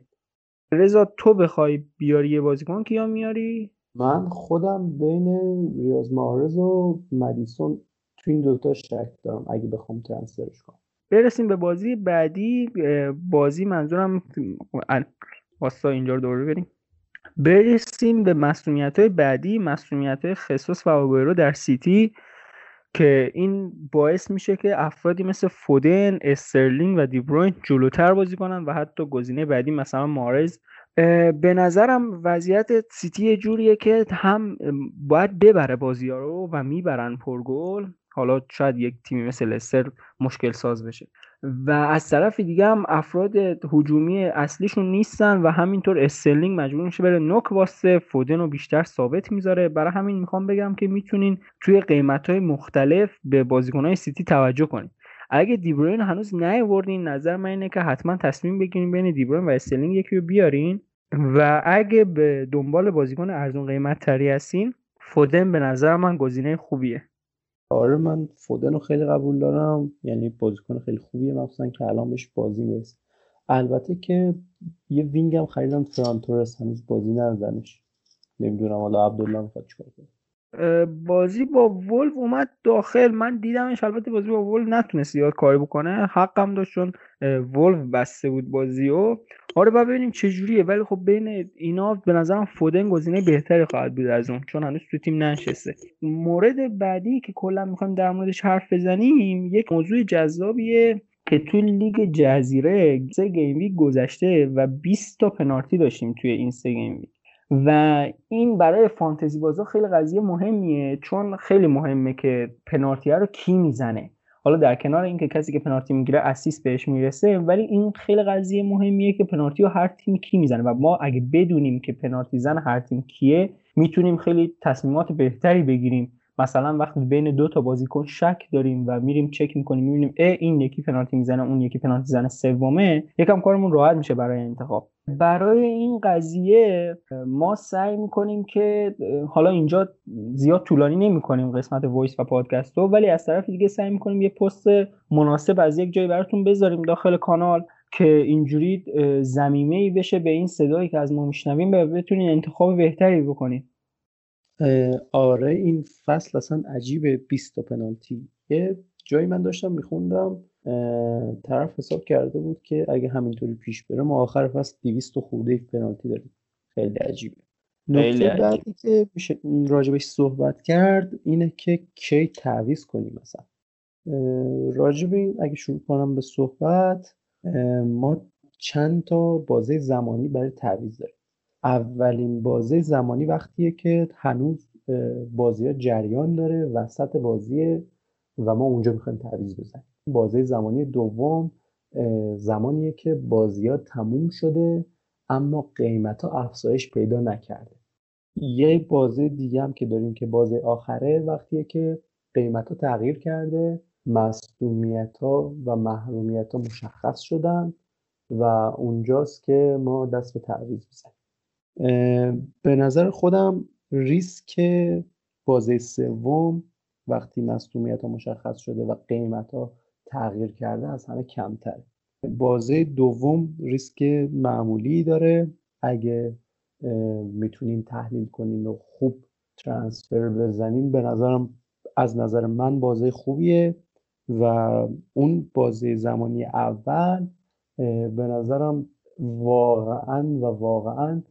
رضا تو بخوای بیاری یه بازیکن کیا میاری؟ من خودم بین ریاض مارز و مدیسون تو این دوتا شک دارم اگه بخوام ترانسفرش کنم. برسیم به بازی بعدی بازی منظورم واستا اینجا رو دوره بریم. برسیم به مسئولیت های بعدی مسئولیت های ژسوس و آگویرو در سیتی که این باعث میشه که افرادی مثل فودن، استرلینگ و دیبروین جلوتر بازی کنن و حتی گزینه بعدی مثلا محرز. به نظرم وضعیت سیتی جوریه که هم باید ببره بازی ها رو و می‌برن پرگل حالا شاید یک تیمی مثل لستر مشکل ساز بشه. و از طرف دیگه هم افراد هجومی اصلیشون نیستن و همینطور استرلینگ مجبور میشه بره. نوک واسه فودن رو بیشتر ثابت می‌ذاره. برای همین می‌خوام بگم که می‌تونین توی قیمت های مختلف به های سیتی توجه کنید اگه دیبروین هنوز نیاوردین نظر من اینه که حتما تصمیم بگیرین بین دیبروین و استرلینگ یکی رو بیارین. و اگه به دنبال بازیکن ارزون قیمت تری هستین فودن به نظر من گزینه خوبیه. آره من فودن رو خیلی قبول دارم. یعنی بازیکن خیلی خوبیه مخصوصا که الان بهش بازی می‌رسه. البته که یه wing هم خریدم فران تورس هنوز بازی ندادنش نمی‌دونم حالا عبدالله می‌خواد چیکار کنه. بازی با ولف اومد داخل. من دیدمش البته بازی با ولف نتونست زیاد کاری بکنه. حقم داشت چون ولف بسته بود بازی و آره با ببینیم چه جوریه. ولی خب بین اینا به نظرم فودن گزینه بهتری خواهد بود از اون چون هنوز تو تیم ننشسته. مورد بعدی که کلا می‌خوایم در موردش حرف بزنیم یک موضوع جذابیه که توی لیگ جزیره سه game گذشته و 20 تا پنالتی داشتیم توی این سه game week. و این برای فانتزی بازا خیلی قضیه مهمیه چون خیلی مهمه که پنالتی رو کی می‌زنه. حالا در کنار اینکه کسی که پنالتی می‌گیره assist بهش می‌رسه ولی این خیلی قضیه مهمیه که پنالتی رو هر تیم کی می‌زنه. و ما اگه بدونیم که پنالتی زن هر تیم کیه می‌تونیم خیلی تصمیمات بهتری بگیریم. مثلا وقتی بین دو تا بازیکن شک داریم و میریم چک می‌کنیم می‌بینیم ا این یکی پنالتی می‌زنه اون یکی پنالتی زنه سومه یکم کارمون راحت میشه برای انتخاب. برای این قضیه ما سعی می‌کنیم که حالا اینجا زیاد طولانی نمی‌کنیم قسمت voice و پادکست رو ولی از طرف دیگه سعی می‌کنیم یه پست مناسب از یک جایی براتون بذاریم داخل کانال که اینجوری زمینه ای بشه به این صدایی که از ما میشنویم و بتونین انتخاب بهتری بکنید آره این فصل اصلا عجیبه 20 تا پنالتی. یه جایی من داشتم میخوندم طرف حساب کرده بود که اگه همینطوری پیش بره ما آخر فصل 200 خورده پنالتی داریم. خیلی عجیبه. نکته بعدی که میشه راجبش صحبت کرد اینه که کی تعویض کنیم مثلا راجب این اگه شروع کنم به صحبت ما چند تا بازه زمانی برای تعویض داریم. اولین بازه زمانی وقتیه که هنوز بازی جریان داره وسط بازی و ما اونجا می‌خوایم تعویض بزنیم. بازه زمانی دوم زمانیه که بازی ها تموم شده اما قیمت ها افزایش پیدا نکرده. یه بازه دیگه هم که داریم که بازه آخره وقتیه که قیمت ها تغییر کرده مصدومیت ها و محرومیت ها مشخص شدن و اونجاست که ما دست به تعویض بزنیم. به نظر خودم ریسک بازه سوم وقتی مصدومیت ها مشخص شده و قیمت ها تغییر کرده از همه کمتره بازه دوم ریسک معمولی داره. اگه می‌تونین تحلیل کنین و خوب ترانسفر بزنین به نظرم از نظر من بازه خوبیه و اون بازه زمانی اول به نظرم واقعا و واقعا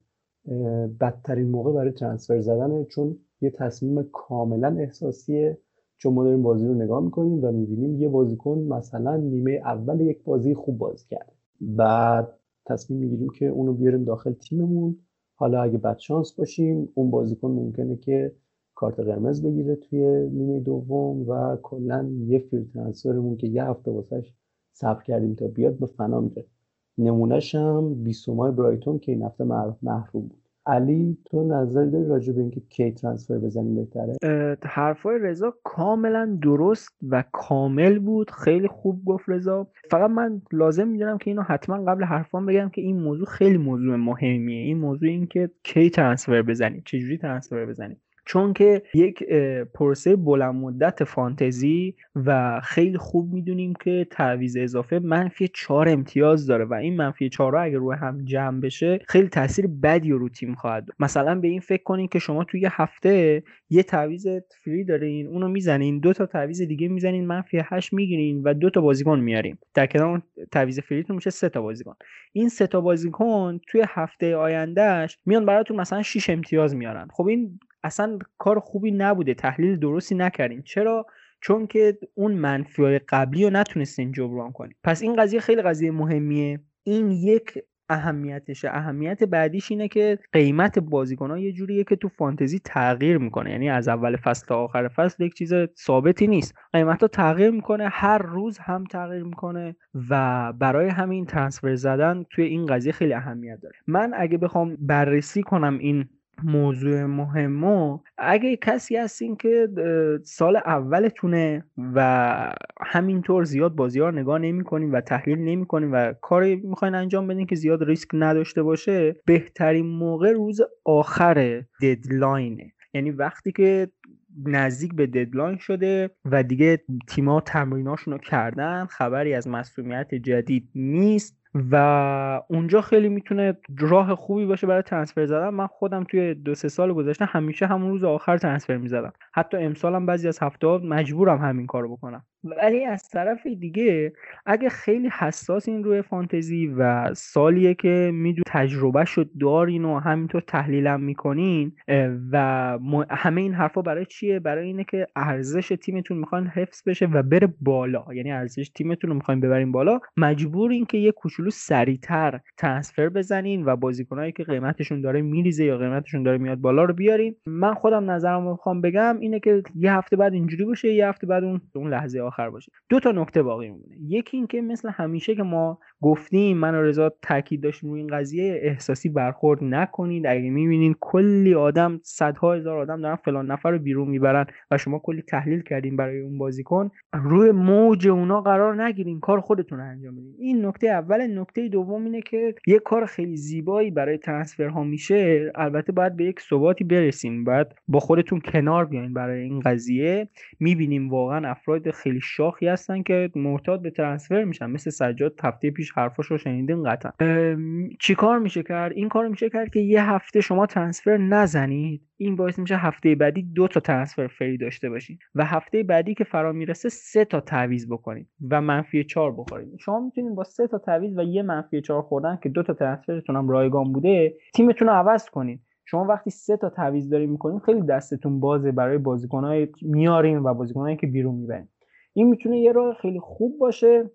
بدترین موقع برای ترانسفر زدنه چون یه تصمیم کاملا احساسیه. چون ما داریم بازی رو نگاه می‌کنیم و می‌بینیم یه بازیکن مثلا نیمه اول یک بازی خوب بازی کرده. بعد تصمیم می‌گیریم که اونو بیاریم داخل تیممون. حالا اگه بد شانس باشیم اون بازیکن ممکنه که کارت قرمز بگیره توی نیمه دوم و کلا یه فیل ترانسفرمون که یه هفته واسش صبر کردیم تا بیاد به فنا میره. نمونهش هم بیسومای برایتون که این هفته محروم بود. علی تو نظر داری راجع به اینکه کی ترانسفر بزنیم بهتره؟ حرفای رضا کاملا درست و کامل بود. خیلی خوب گفت رضا. فقط من لازم می‌دونم که اینو حتما قبل حرفان بگم که این موضوع خیلی موضوع مهمیه. این موضوع این که کی ترانسفر بزنیم چجوری ترانسفر بزنیم. چون که یک پروسه بلند مدت فانتزی و خیلی خوب می‌دونیم که تعویض اضافه منفی چهار امتیاز داره و این منفی چهار اگر روی هم جمع بشه خیلی تاثیر بدی رو تیم خواهد مثلا به این فکر کنین که شما توی هفته یه تعویض فری دارین اونو می‌زنین دو تا تعویض دیگه می‌زنین منفی 8 می‌گیرین و دو تا بازیکن میاریم در کنار اون تعویض فریتون میشه سه تا بازیکن. این سه تا بازیکن توی هفته آیندهش میان براتون مثلا 6 امتیاز میارن. خب این اصلا کار خوبی نبوده تحلیل درستی نکردین چرا؟ چون که اون منفی قبلی رو نتونستین جبران کنین. پس این قضیه خیلی قضیه مهمیه. این یک اهمیتشه. اهمیت بعدیش اینه که قیمت بازیکن ها یه جوریه که تو فانتزی تغییر می‌کنه. یعنی از اول فصل تا آخر فصل یک چیز ثابتی نیست. قیمت ها تغییر می‌کنه هر روز هم تغییر می‌کنه و برای همین ترانسفر زدن توی این قضیه خیلی اهمیت داره. من اگه بخوام بررسی کنم این موضوع مهمو اگه کسی هستین که سال اولتونه و همینطور زیاد بازی ها نگاه نمی و تحلیل نمی و کاری می‌خواین انجام بدین که زیاد ریسک نداشته باشه بهترین موقع روز آخر ددلاینه یعنی وقتی که نزدیک به ددلاین شده و دیگه تیما تمریناشون رو کردن خبری از مسئولیت جدید نیست. و اونجا خیلی می‌تونه راه خوبی باشه برای ترنسفر زدن. من خودم توی دو سه سال گذشته همیشه همون روز آخر ترنسفر می‌زدم. حتی امسالم بعضی از هفته مجبورم همین کارو بکنم. ولی از طرف دیگه اگه خیلی حساس این روی فانتزی و سالیه که میدون تجربه شد دارین و همینطور تحلیلم می‌کنین و همه این حرفا برای چیه؟ برای اینه که ارزش تیمتون می‌خواین حفظ بشه و بره بالا. یعنی ارزش تیمتون رو می‌خواین ببرین بالا. مجبورین که یه کوچولو سریعتر ترنسفر بزنین و بازیکنایی که قیمتشون داره میریزه یا قیمتشون داره میاد بالا رو بیارین. من خودم نظرم می‌خوام بگم اینه که یه هفته بعد اینجوری باشه یه هفته بعد اون لحظه آخر باشه. دو تا نکته باقی میمونه. یکی اینکه مثل همیشه که ما گفتیم من و رضا تاکید داشتیم روی این قضیه احساسی برخورد نکنید. اگه می‌بینین کلی آدم صدها هزار آدم دارن فلان نفر رو بیرون می‌برن و شما کلی تحلیل کردین برای اون بازیکن روی موج اونا قرار نگیرین کار خودتون انجام بدین. این نکته اول. نکته دوم اینه که یه کار خیلی زیبایی برای ترنسفرها میشه. البته باید به یک ثباتی برسین باید با خودتون کنار بیاین برای این قضیه. می‌بینیم واقعا افراد خیلی شاخی هستن که معتاد به ترنسفر میشن. مثل سجاد هفته پیش حرفاش رو شنیدین قطعا. چیکار میشه کرد؟ این کار میشه کرد که یه هفته شما ترنسفر نزنید. این باعث میشه هفته بعدی دو تا ترنسفر فری داشته باشین و هفته بعدی که فرا می‌رسه سه تا تعویض بکنید و منفی چهار بخورید. شما می‌تونید با سه تا تعویض و یه منفی چهار خوردن که دو تا ترنسفرتون هم رایگان بوده تیمتون رو عوض کنید شما وقتی سه تا تعویض دارین می‌کنین خیلی دستتون بازه برای بازیکنهای میارین و بازیکنهایی که بیرون می‌برین. این می‌تونه یه راه خیلی خوب باشه.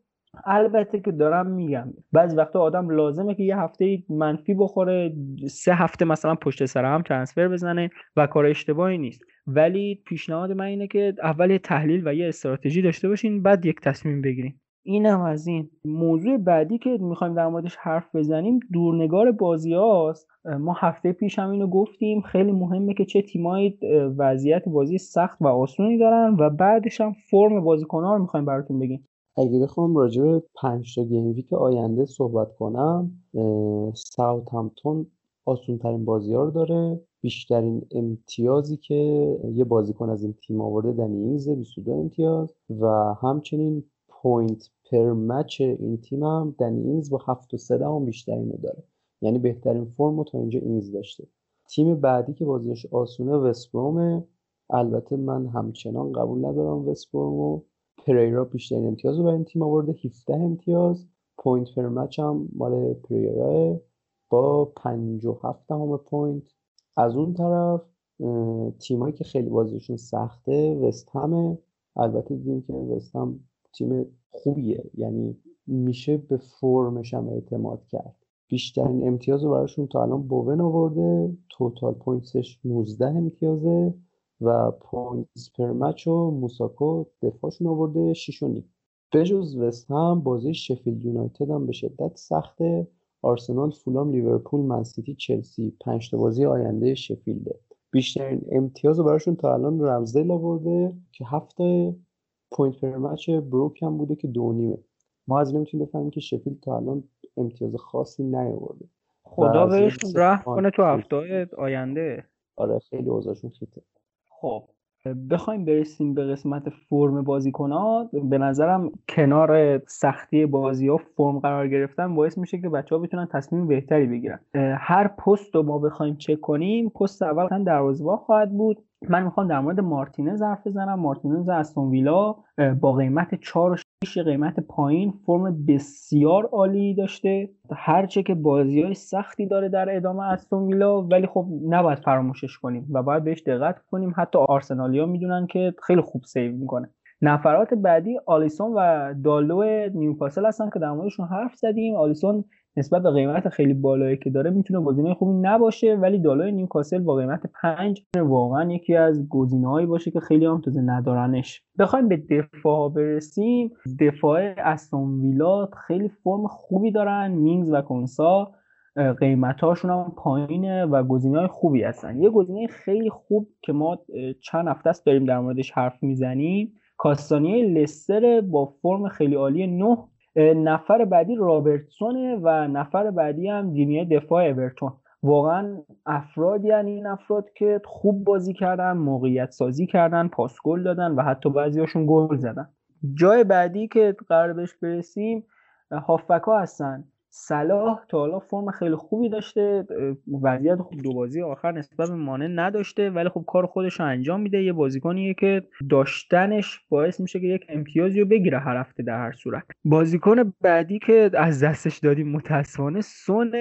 البته که دارم میگم بعضی وقتا آدم لازمه که یه هفته منفی بخوره سه هفته مثلا پشت سر هم ترنسفر بزنه و کار اشتباهی نیست. ولی پیشنهاد من اینه که اول تحلیل و یه استراتژی داشته باشین بعد یک تصمیم بگیرین. اینم از این. موضوع بعدی که می‌خوایم در موردش حرف بزنیم دورنگار بازی هاست. ما هفته پیش هم اینو گفتیم. خیلی مهمه که چه تیمایی وضعیت بازی سخت و آسونی دارن و بعدش هم فرم بازیکنها رو می‌خوایم براتون بگیم. اگه بخوام راجع به پنج تا game week آینده صحبت کنم ساوت‌همپتون آسون ترین بازی ها رو داره. بیشترین امتیازی که یه بازیکن از این تیم آورده دنی اینگز 22 امتیاز. و همچنین point per match این تیم هم دنی اینگز با 7 و 3 دهم بیشترین رو داره. یعنی بهترین فرم تا اینجا اینگز داشته. تیم بعدی که بازیش آسونه وستبرومه البته من همچنان قبول ندارم وستبرومو پریرا بیشترین امتیاز رو برای این تیم آورده. 17 امتیاز. point per match هم مال پریرا با 5 و 7 دهم point. از اون طرف تیمایی که خیلی بازیشون سخته وست همه. البته دیدیم که وست هم تیم خوبیه. یعنی میشه به فرمش هم اعتماد کرد. بیشترین امتیاز رو براشون تا الان بوون آورده total points ش 19 امتیازه و points per match رو ماسواکو دفاعشون آورده 6 و نیم. بجز وست هم بازی شفیلد یونایتد هم به شدت سخته. آرسنال فولام لیورپول منسیتی چلسی پنج بازی آینده شفیلده. بیشترین امتیاز رو براشون تا الان رمزدیل آورده که هفته point per match بروک هم بوده که دو نیمه. ما از این می‌تونیم بفهمیم که شفیلد تا الان امتیاز خاصی نیاورده. خدا بهشون رحم کنه تو هفته آینده. آره خیلی اوضاعشون خیته. خب بخوایم برسیم به قسمت فرم بازیکنات به نظرم کنار سختی بازی ها فرم قرار گرفتن باعث میشه که بچه ها بتونن تصمیم بهتری بگیرن. هر پست رو ما بخوایم چک کنیم پست اول دروازه‌بان خواهد بود. من می‌خوام در مورد مارتینز حرف بزنم. مارتینز از ویلا با قیمت 4 و 6 قیمت پایین فرم بسیار عالی داشته. هرچه که بازی های سختی داره در ادامه استون ویلا ولی خب نباید فراموشش کنیم و باید بهش دقت کنیم. حتی آرسنالیا می‌دونن که خیلی خوب save می‌کنه. نفرات بعدی آلیسون و دارلو نیوکاسل هستن که در موردشون حرف زدیم. آلیسون نسبت به قیمت خیلی بالایی که داره می‌تونه گزینه خوبی نباشه ولی دارلوی نیوکاسل با قیمت 5 واقعا یکی از گزینه‌هایی باشه که خیلی هم تازه ندارنش. بخوایم به دفاع برسیم. دفاع استون ویلا خیلی فرم خوبی دارن. مینگز و کنسا قیمتاشون هم پایینه و گزینه های خوبی هستن. یه گزینه خیلی خوب که ما چند هفته است داریم در موردش حرف می‌زنیم. کاستانیه لستر با فرم خیلی عالی 9 نفر بعدی رابرتسونه و نفر بعدی هم دینیه دفاع اورتون. واقعا افرادی یعنی این افراد که خوب بازی کردن موقعیت سازی کردن پاس گل دادن و حتی بعضیاشون گل زدن. جای بعدی که قرار بهش برسیم هافبک ها هستن. صلاح تا حالا فرم خیلی خوبی داشته وضعیت خوب دو بازی آخر نسبت به مانع نداشته ولی خب کار خودش رو انجام میده. یه بازیکنیه که داشتنش باعث میشه که یک امتیازی رو بگیره هر هفته در هر صورت. بازیکن بعدی که از دستش دادیم متاسفانه سون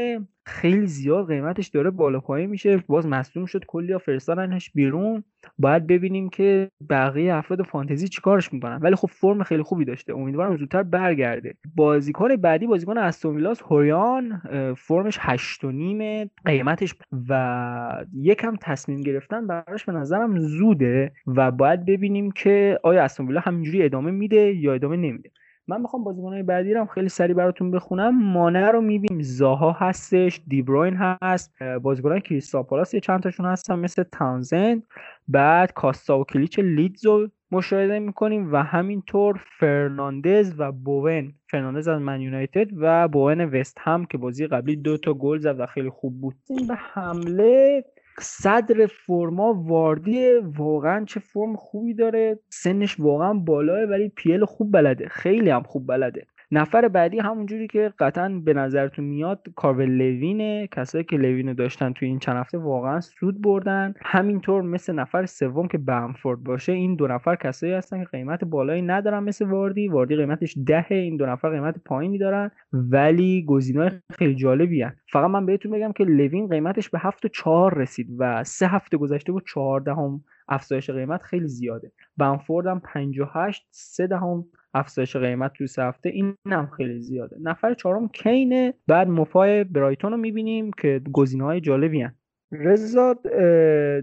خیلی زیاد قیمتش داره بالا پایین میشه. باز مصدوم شد. کلی فرستادنش بیرون. باید ببینیم که بقیه افراد فانتزی چیکارش می‌کنن. ولی خب فرم خیلی خوبی داشته. امیدوارم زودتر برگرده. بازیکن بعدی بازیکن استون هوریان فرمش هشت و نیمه قیمتش و یکم تصمیم گرفتن براش به نظرم زوده و باید ببینیم که آیا استون همینجوری ادامه میده یا ادامه نمیده. من می‌خوام بازیکنهای بعدی رو خیلی سریع براتون بخونم. مانه رو می‌بینیم. زاها هستش. دیبروین هست. بازیکنان کریستال پالاس یه چند تاشون هستن مثل تانزند بعد کاستا و کلیچ لیدز رو مشاهده می‌کنیم و همینطور فرناندز و بوون. فرناندز از من یونایتد و بوون وست هم که بازی قبلی دو تا گل زد و خیلی خوب بود. این به حمله. صدر فرم‌ها واردی واقعا چه فرم خوبی داره. سنش واقعا بالاه ولی پیل خوب بلده. خیلی هم خوب بلده. نفر بعدی همونجوری که قطعا به نظرتون میاد کالورت لوینه کسایی که لوینو داشتن توی این چند هفته واقعا سود بردن. همینطور مثل نفر سوم که بمفورد باشه این دو نفر کسایی هستن که قیمت بالایی ندارن مثل واردی. واردی قیمتش دهه این دو نفر قیمت پایینی دارن ولی گزینه‌های خیلی جالبی هن. فقط من بهتون بگم که لوین قیمتش به هفت و چهار رسید و سه هفته گذشته بود چهاردهم افزایش قیمت خیلی زیاده. بنفورد هم 58 3 دهم افزایش قیمت تو سه هفته این هم خیلی زیاده. نفر چهارم کینه بعد مفای برایتون رو می‌بینیم که گزینه های جالبی هن. رزاد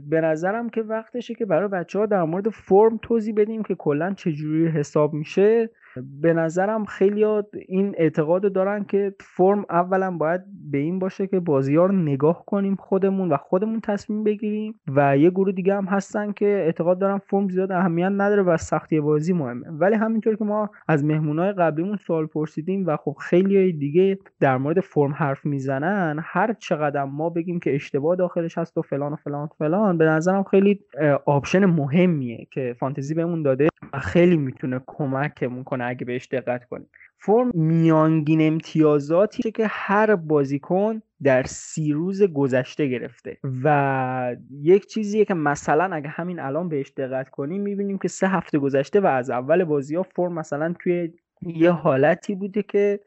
به نظرم که وقتشه که برای بچه ها در مورد فرم توضیح بدیم که کلا چجوری حساب میشه. به نظرم خیلی این اعتقاد دارن که فرم اولا باید به این باشه که بازی ها رو نگاه کنیم خودمون و خودمون تصمیم بگیریم و یه گروه دیگه هم هستن که اعتقاد دارن فرم زیاد اهمیت نداره و سختی بازی مهمه. ولی همینطور که ما از مهمونای قبلیمون سوال پرسیدیم و خب خیلی دیگه در مورد فرم حرف می‌زنن هر چقدر ما بگیم که اشتباه داخلش هست و فلان و فلان و فلان به نظرم خیلی option مهمیه که فانتزی بهمون داده و خیلی می‌تونه کمکمون کنه. اگه بهش دقت کنیم فرم میانگین امتیازاتی که هر بازیکن در سی روز گذشته گرفته. و یک چیزیه که مثلا اگه همین الان بهش دقت کنیم می‌بینیم که سه هفته گذشته و از اول بازی ها فرم مثلا توی یه حالتی بوده که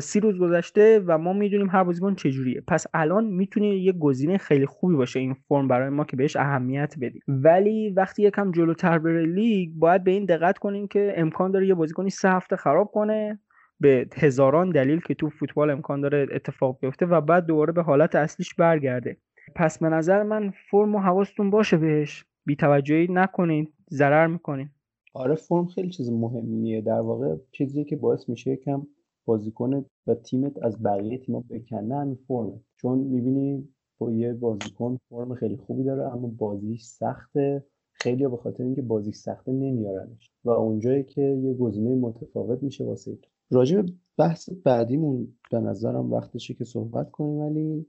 سی روز گذشته و ما می‌دونیم هر بازیکن چجوریه. پس الان می‌تونه یه گزینه خیلی خوبی باشه این فرم برای ما که بهش اهمیت بدیم. ولی وقتی یکم جلوتر بره لیگ باید به این دقت کنیم که امکان داره یه بازیکنی سه هفته خراب کنه به هزاران دلیل که تو فوتبال امکان داره اتفاق بیفته و بعد دوباره به حالت اصلیش برگرده. پس به نظر من فرم و حواستون باشه بهش. بیتوجهی نکنین ضرر می‌کنین. آره فرم خیلی چیز مهمیه. در واقع چیزی که باعث میشه یکم بازیکن و تیمت از بقیه تیم‌ها بکنه. همین فرمه. چون می‌بینی با یه بازیکن فرم خیلی خوبی داره اما بازیش سخته. خیلی به خاطر اینکه بازیش سخته نمیارنش. و اونجایی که یه گزینه متفاوت میشه واسه تو. راجع به بحث بعدیمون به نظرم وقتشه که صحبت کنیم ولی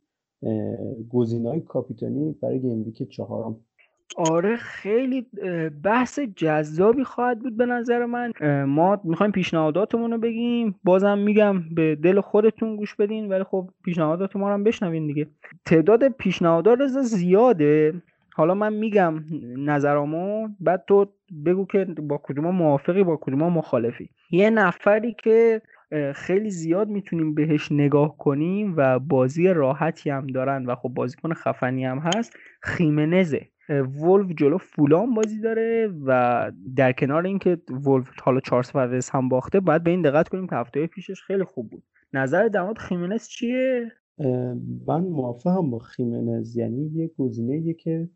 گزینه های کاپیتانی برای گیم ویک چهارم. آره خیلی بحث جذابی خواهد بود به نظر من. ما می‌خوایم پیشنهاداتمون رو بگیم. بازم میگم به دل خودتون گوش بدین ولی خب پیشنهادات ما رو هم بشنوین دیگه. تعداد پیشنهادات زیاده. حالا من میگم نظرامو. بعد تو بگو که با کدوم موافقی با کدوم مخالفی. یه نفری که خیلی زیاد می‌تونیم بهش نگاه کنیم و بازی راحتی هم دارن و خب بازیکن خفنی هم هست خیمنزه. ولف جلو فولان بازی داره و در کنار اینکه ولف حالا 4 0 هم باخته باید به این دقت کنیم که هفته پیشش خیلی خوب بود. نظر در مورد خیمنز چیه؟ من موافقم با خیمنز. یعنی یه گزینه که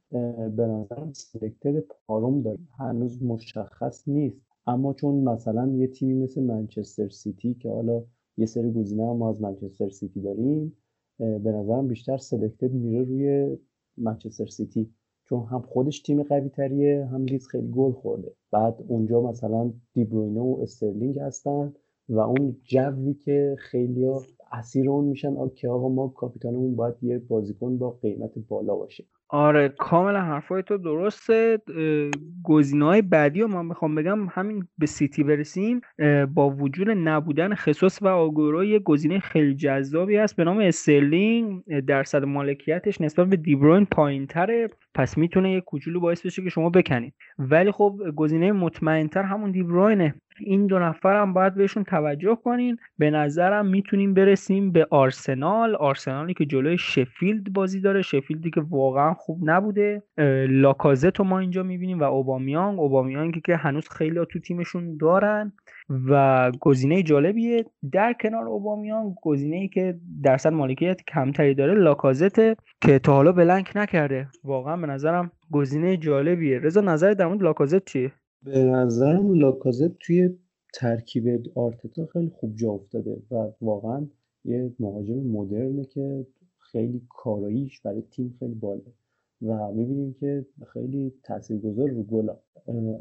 به نظرم سلکتر پاروم داره. هنوز مشخص نیست. اما چون مثلا یه تیمی مثل منچستر سیتی که حالا یه سری گزینه هم ما از منچستر سیتی داریم به نظرم بیشتر selected میره روی منچستر سیتی. چون هم خودش تیم قوی تریه هم لیدز خیلی گل خورده. بعد اونجا مثلا دیبروینه و استرلینگ هستن و اون جوی که خیلی اسیر اون میشن که آقا ما کاپیتانمون باید یه بازیکن با قیمت بالا باشه. آره کاملا حرفای تو درسته. گزینه های بعدی رو من می‌خوام بگم همین به سیتی برسیم. با وجود نبودن ژسوس و آگوئرو یه گزینه خیلی جذابی هست. به نام استرلینگ. درصد مالکیتش نسبت به دیبروین پایین تره پس می‌تونه یه کوچولو باعث بشه که شما بکنید. ولی خب گزینه مطمئنتر همون دیبروینه. این دو نفر هم باید بهشون توجه کنین. به نظرم می‌تونیم برسیم به آرسنال. آرسنالی که جلوی شفیلد بازی داره شفیلدی که واقعا خوب نبوده. لاکازت ما اینجا می‌بینیم و اوبامیانگ. اوبامیانگی که هنوز خیلی تو تیمشون دارن. و گزینه جالبیه. در کنار اوبامیان گزینه ای که درصد مالکیت کمتری داره لاکازت که تا حالا بلنک نکرده. واقعا به نظرم گزینه جالبیه. رضا نظر در مورد لاکازت چیه؟ به نظرم لاکازت توی ترکیب آرتتا خیلی خوب جا افتاده و واقعا یه مهاجم مدرنه که خیلی کاراییش برای تیم خیلی باله و می‌بینیم که خیلی تاثیرگذار رو گلا.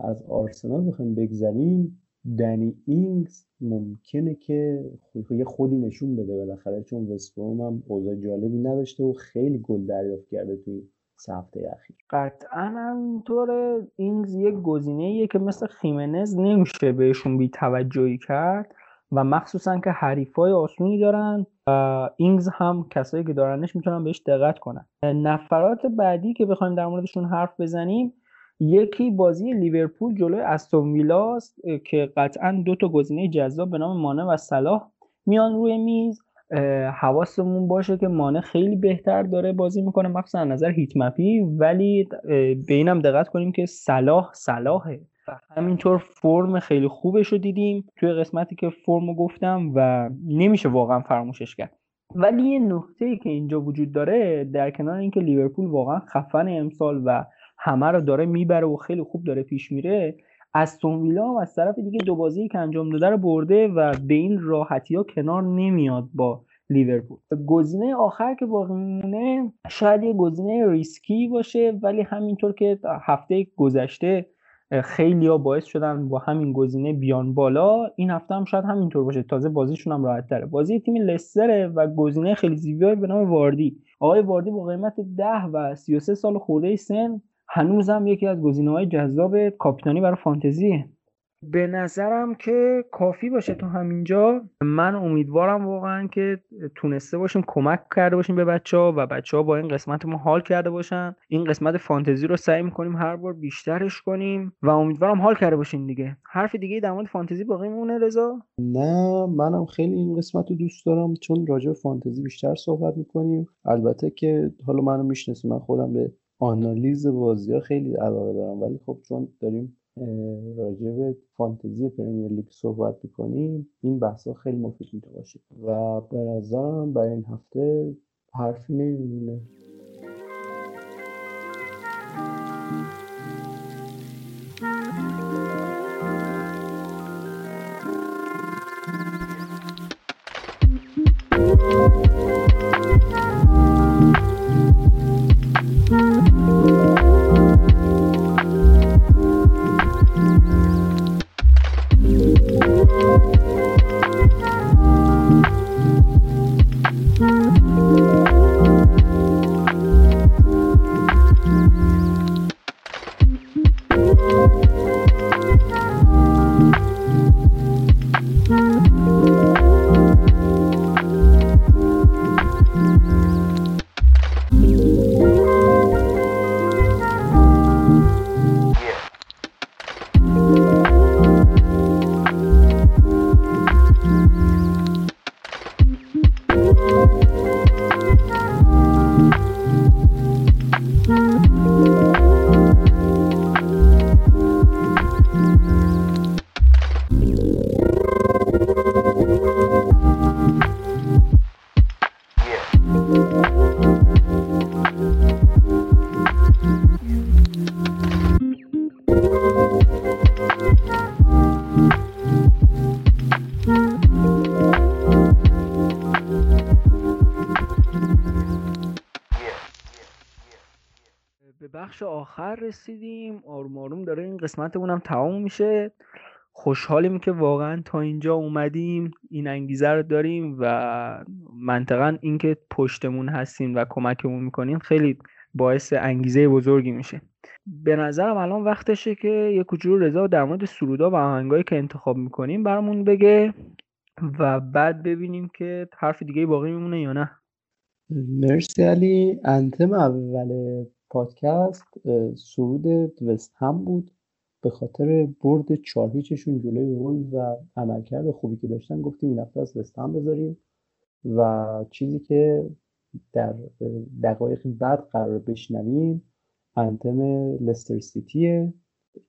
از آرسنال بخوایم بگذریم. دنی اینگز ممکنه که یه خودی نشون بده بالاخره چون وستبروم هم اوضاع جالبی نداشته و خیلی گل دریافت کرده توی هفته اخیر. قطعا همینطور اینگز یک گزینه که مثل خیمنز نمیشه بهشون بی توجهی کرد و مخصوصا که حریفای آسونی دارن و اینگز هم کسایی که دارنش می‌تونن بهش دقت کنن. نفرات بعدی که بخوایم در موردشون حرف بزنیم یکی بازی لیورپول جلوی استون ویلاست که قطعا دو تا گزینه جذاب به نام مانه و صلاح میان روی میز. حواسمون باشه که مانه خیلی بهتر داره بازی می‌کنه مخصوصا نظر هیت مپی ولی به اینم دقت کنیم که صلاح صلاحه. و همینطور فرم خیلی خوبش رو دیدیم توی قسمتی که فرم رو گفتم و نمیشه واقعا فراموشش کرد. ولی یه ای که اینجا وجود داره در کنار اینکه لیورپول واقعا خفن امسال و همه رو داره می‌بره و خیلی خوب داره پیش میره از ویلا از طرف دیگه دو بازی که انجام داده رو برده و به این راحتی ها کنار نمیاد با لیورپول. گزینه آخر که باقی میمونه شاید یه گزینه ریسکی باشه ولی همینطور که هفته گذشته خیلی ها باعث شدن با همین گزینه بیان بالا این هفته هم شاید همینطور باشه. تازه بازیشون هم راحت تره. بازی تیم لستره و گزینه خیلی زیبایی به نام واردی. آقای واردی با قیمت 10 و 33 سال خورده سن هنوزم یکی از های جذاب کاپیتانی برای فانتزیه. به نظرم که کافی باشه تو همینجا. من امیدوارم واقعا که تونسته باشیم کمک کرده باشیم به بچه ها و بچه ها با این قسمت ما حال کرده باشن. این قسمت فانتزی رو سعی می‌کنیم هر بار بیشترش کنیم و امیدوارم حال کرده باشین دیگه. حرف دیگه در مورد فانتزی باقی مونه رضا؟ نه منم خیلی این قسمت رو دوست دارم. چون راجع فانتزی بیشتر صحبت می‌کنیم. البته که حالا منو می‌شناسی من خودم به آنالیز بازی ها خیلی علاقه دارم. ولی خب چون داریم راجع به فانتزی پرمیر لیگ صحبت می‌کنیم این بحث ها خیلی مفید می‌تونه باشه. و به نظرم برای این هفته حرفی نمیمونه. رسیدیم. آروم آروم داره این قسمتمون هم تمام میشه. خوشحالیم که واقعا تا اینجا اومدیم. این انگیزه رو داریم و منطقا اینکه پشتمون هستیم و کمکمون می‌کنین خیلی باعث انگیزه بزرگی میشه. به نظرم الان وقتشه که یه کوچولو رضا در مورد سرودا و آهنگایی که انتخاب می‌کنیم برامون بگه و بعد ببینیم که حرف دیگه باقی میمونه یا نه. مرسی علی. انتم اول پادکست سرود وست هم بود به خاطر برد چهار هیچشون جلوی وولز و عملکرد خوبی که داشتن گفتیم این هفته از وست هم بذاریم و چیزی که در دقایق بعد قرار بشنویم انتم لستر سیتیه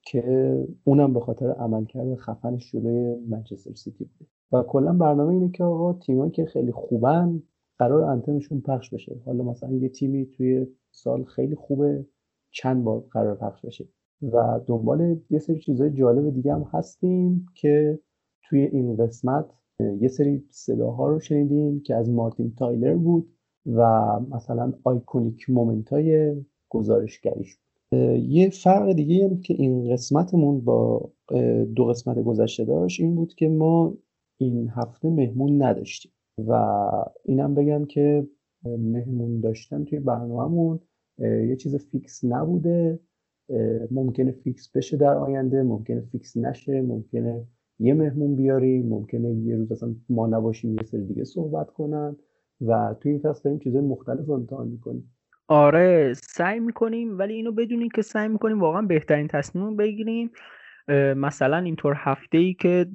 که اونم به خاطر عملکرد خفنش جلوی منچستر سیتی بوده. و کلا برنامه اینه که آقا تیمایی که خیلی خوبن قراره anthem شون پخش بشه. حالا مثلا یه تیمی توی سال خیلی خوبه چند بار قراره پخش بشه. و دنبال یه سری چیزهای جالب دیگه هم هستیم که توی این قسمت یه سری صداها رو شنیدیم که از مارتین تایلر بود و مثلا iconic moment های گزارشگریش بود. یه فرق دیگه هم که این قسمتمون با دو قسمت گذشته داشت این بود که ما این هفته مهمون نداشتیم. و اینم بگم که مهمون داشتن توی برنامهمون یه چیز فیکس نبوده. ممکنه فیکس بشه در آینده ممکنه فیکس نشه ممکنه یه مهمون بیاریم ممکنه یه روز اصلا ما نباشیم یه سری دیگه صحبت کنن و توی این فصل داریم چیزای مختلف رو امتحان می‌کنیم. آره سعی می‌کنیم ولی اینو بدونیم که سعی می‌کنیم واقعا بهترین تصمیم بگیریم. مثلا اینطور هفته ای که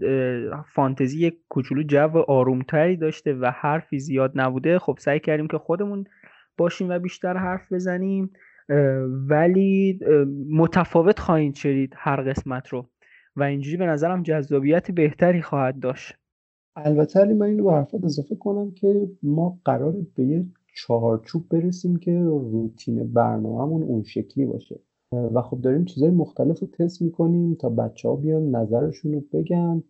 فانتزی یک کوچولو جو آرومتری داشته و حرفی زیاد نبوده خب سعی کردیم که خودمون باشیم و بیشتر حرف بزنیم ولی متفاوت خواهید شدید هر قسمت رو و اینجوری به نظرم جذابیت بهتری خواهد داشت. البته علی من اینو به حرفات اضافه کنم که ما قرار به یه چهارچوب برسیم که روتین برنامهمون اون شکلی باشه. و خب داریم چیزهای مختلف رو تست می‌کنیم تا بچه ها بیان نظرشون رو بگن.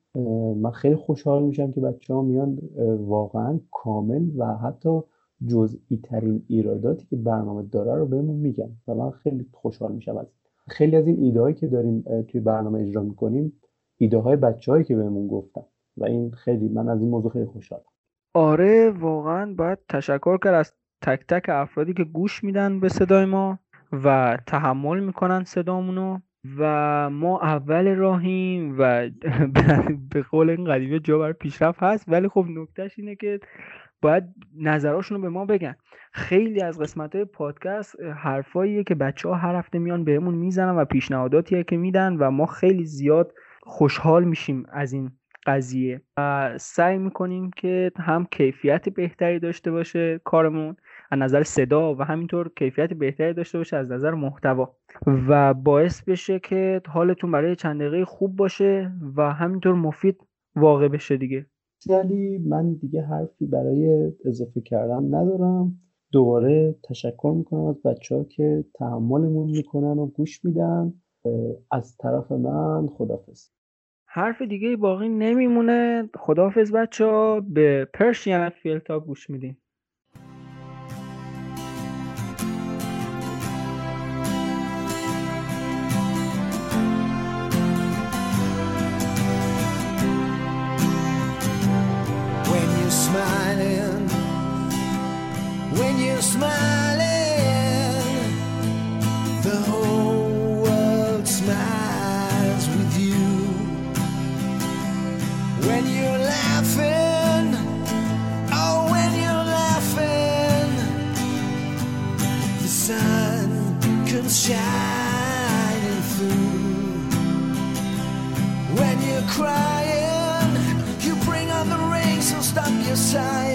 من خیلی خوشحال میشم که بچه ها میان واقعا کامل و حتی جزئی ترین ایراداتی که برنامه داره رو بهمون میگن. و من خیلی خوشحال میشم از خیلی از این ایده هایی که داریم توی برنامه اجرا می‌کنیم ایده های بچه هایی که بهمون گفتن. و این خیلی من از این موضوع خیلی خوشحالم. آره واقعا باید تشکر کرد از تک تک افرادی که گوش میدن به صدای ما. و تحمل می‌کنن صدامونو و ما اول راهیم و به قول این قدیمه جا بر پیشرفت هست. ولی خب نکتهش اینه که باید نظراشون رو به ما بگن. خیلی از قسمت های پادکست حرفاییه که بچه ها هر هفته میان بهمون می‌زنن و پیشنهاداتیه که میدن و ما خیلی زیاد خوشحال میشیم از این قضیه. و سعی می‌کنیم که هم کیفیت بهتری داشته باشه کارمون از نظر صدا و همینطور کیفیت بهتری داشته باشه از نظر محتوا. و باعث بشه که حالتون برای چند دقیقه خوب باشه و همینطور مفید واقع بشه دیگه. ولی من دیگه حرفی برای اضافه کردن ندارم. دوباره تشکر می‌کنم از بچه ها که تحملمون می‌کنن و گوش میدن. از طرف من خدافز حرف دیگه باقی نمیمونه. خدافز بچه ها به پرشین فیلتا گوش sun's shining through. When you're crying, you bring on the rain, so stop your sighing.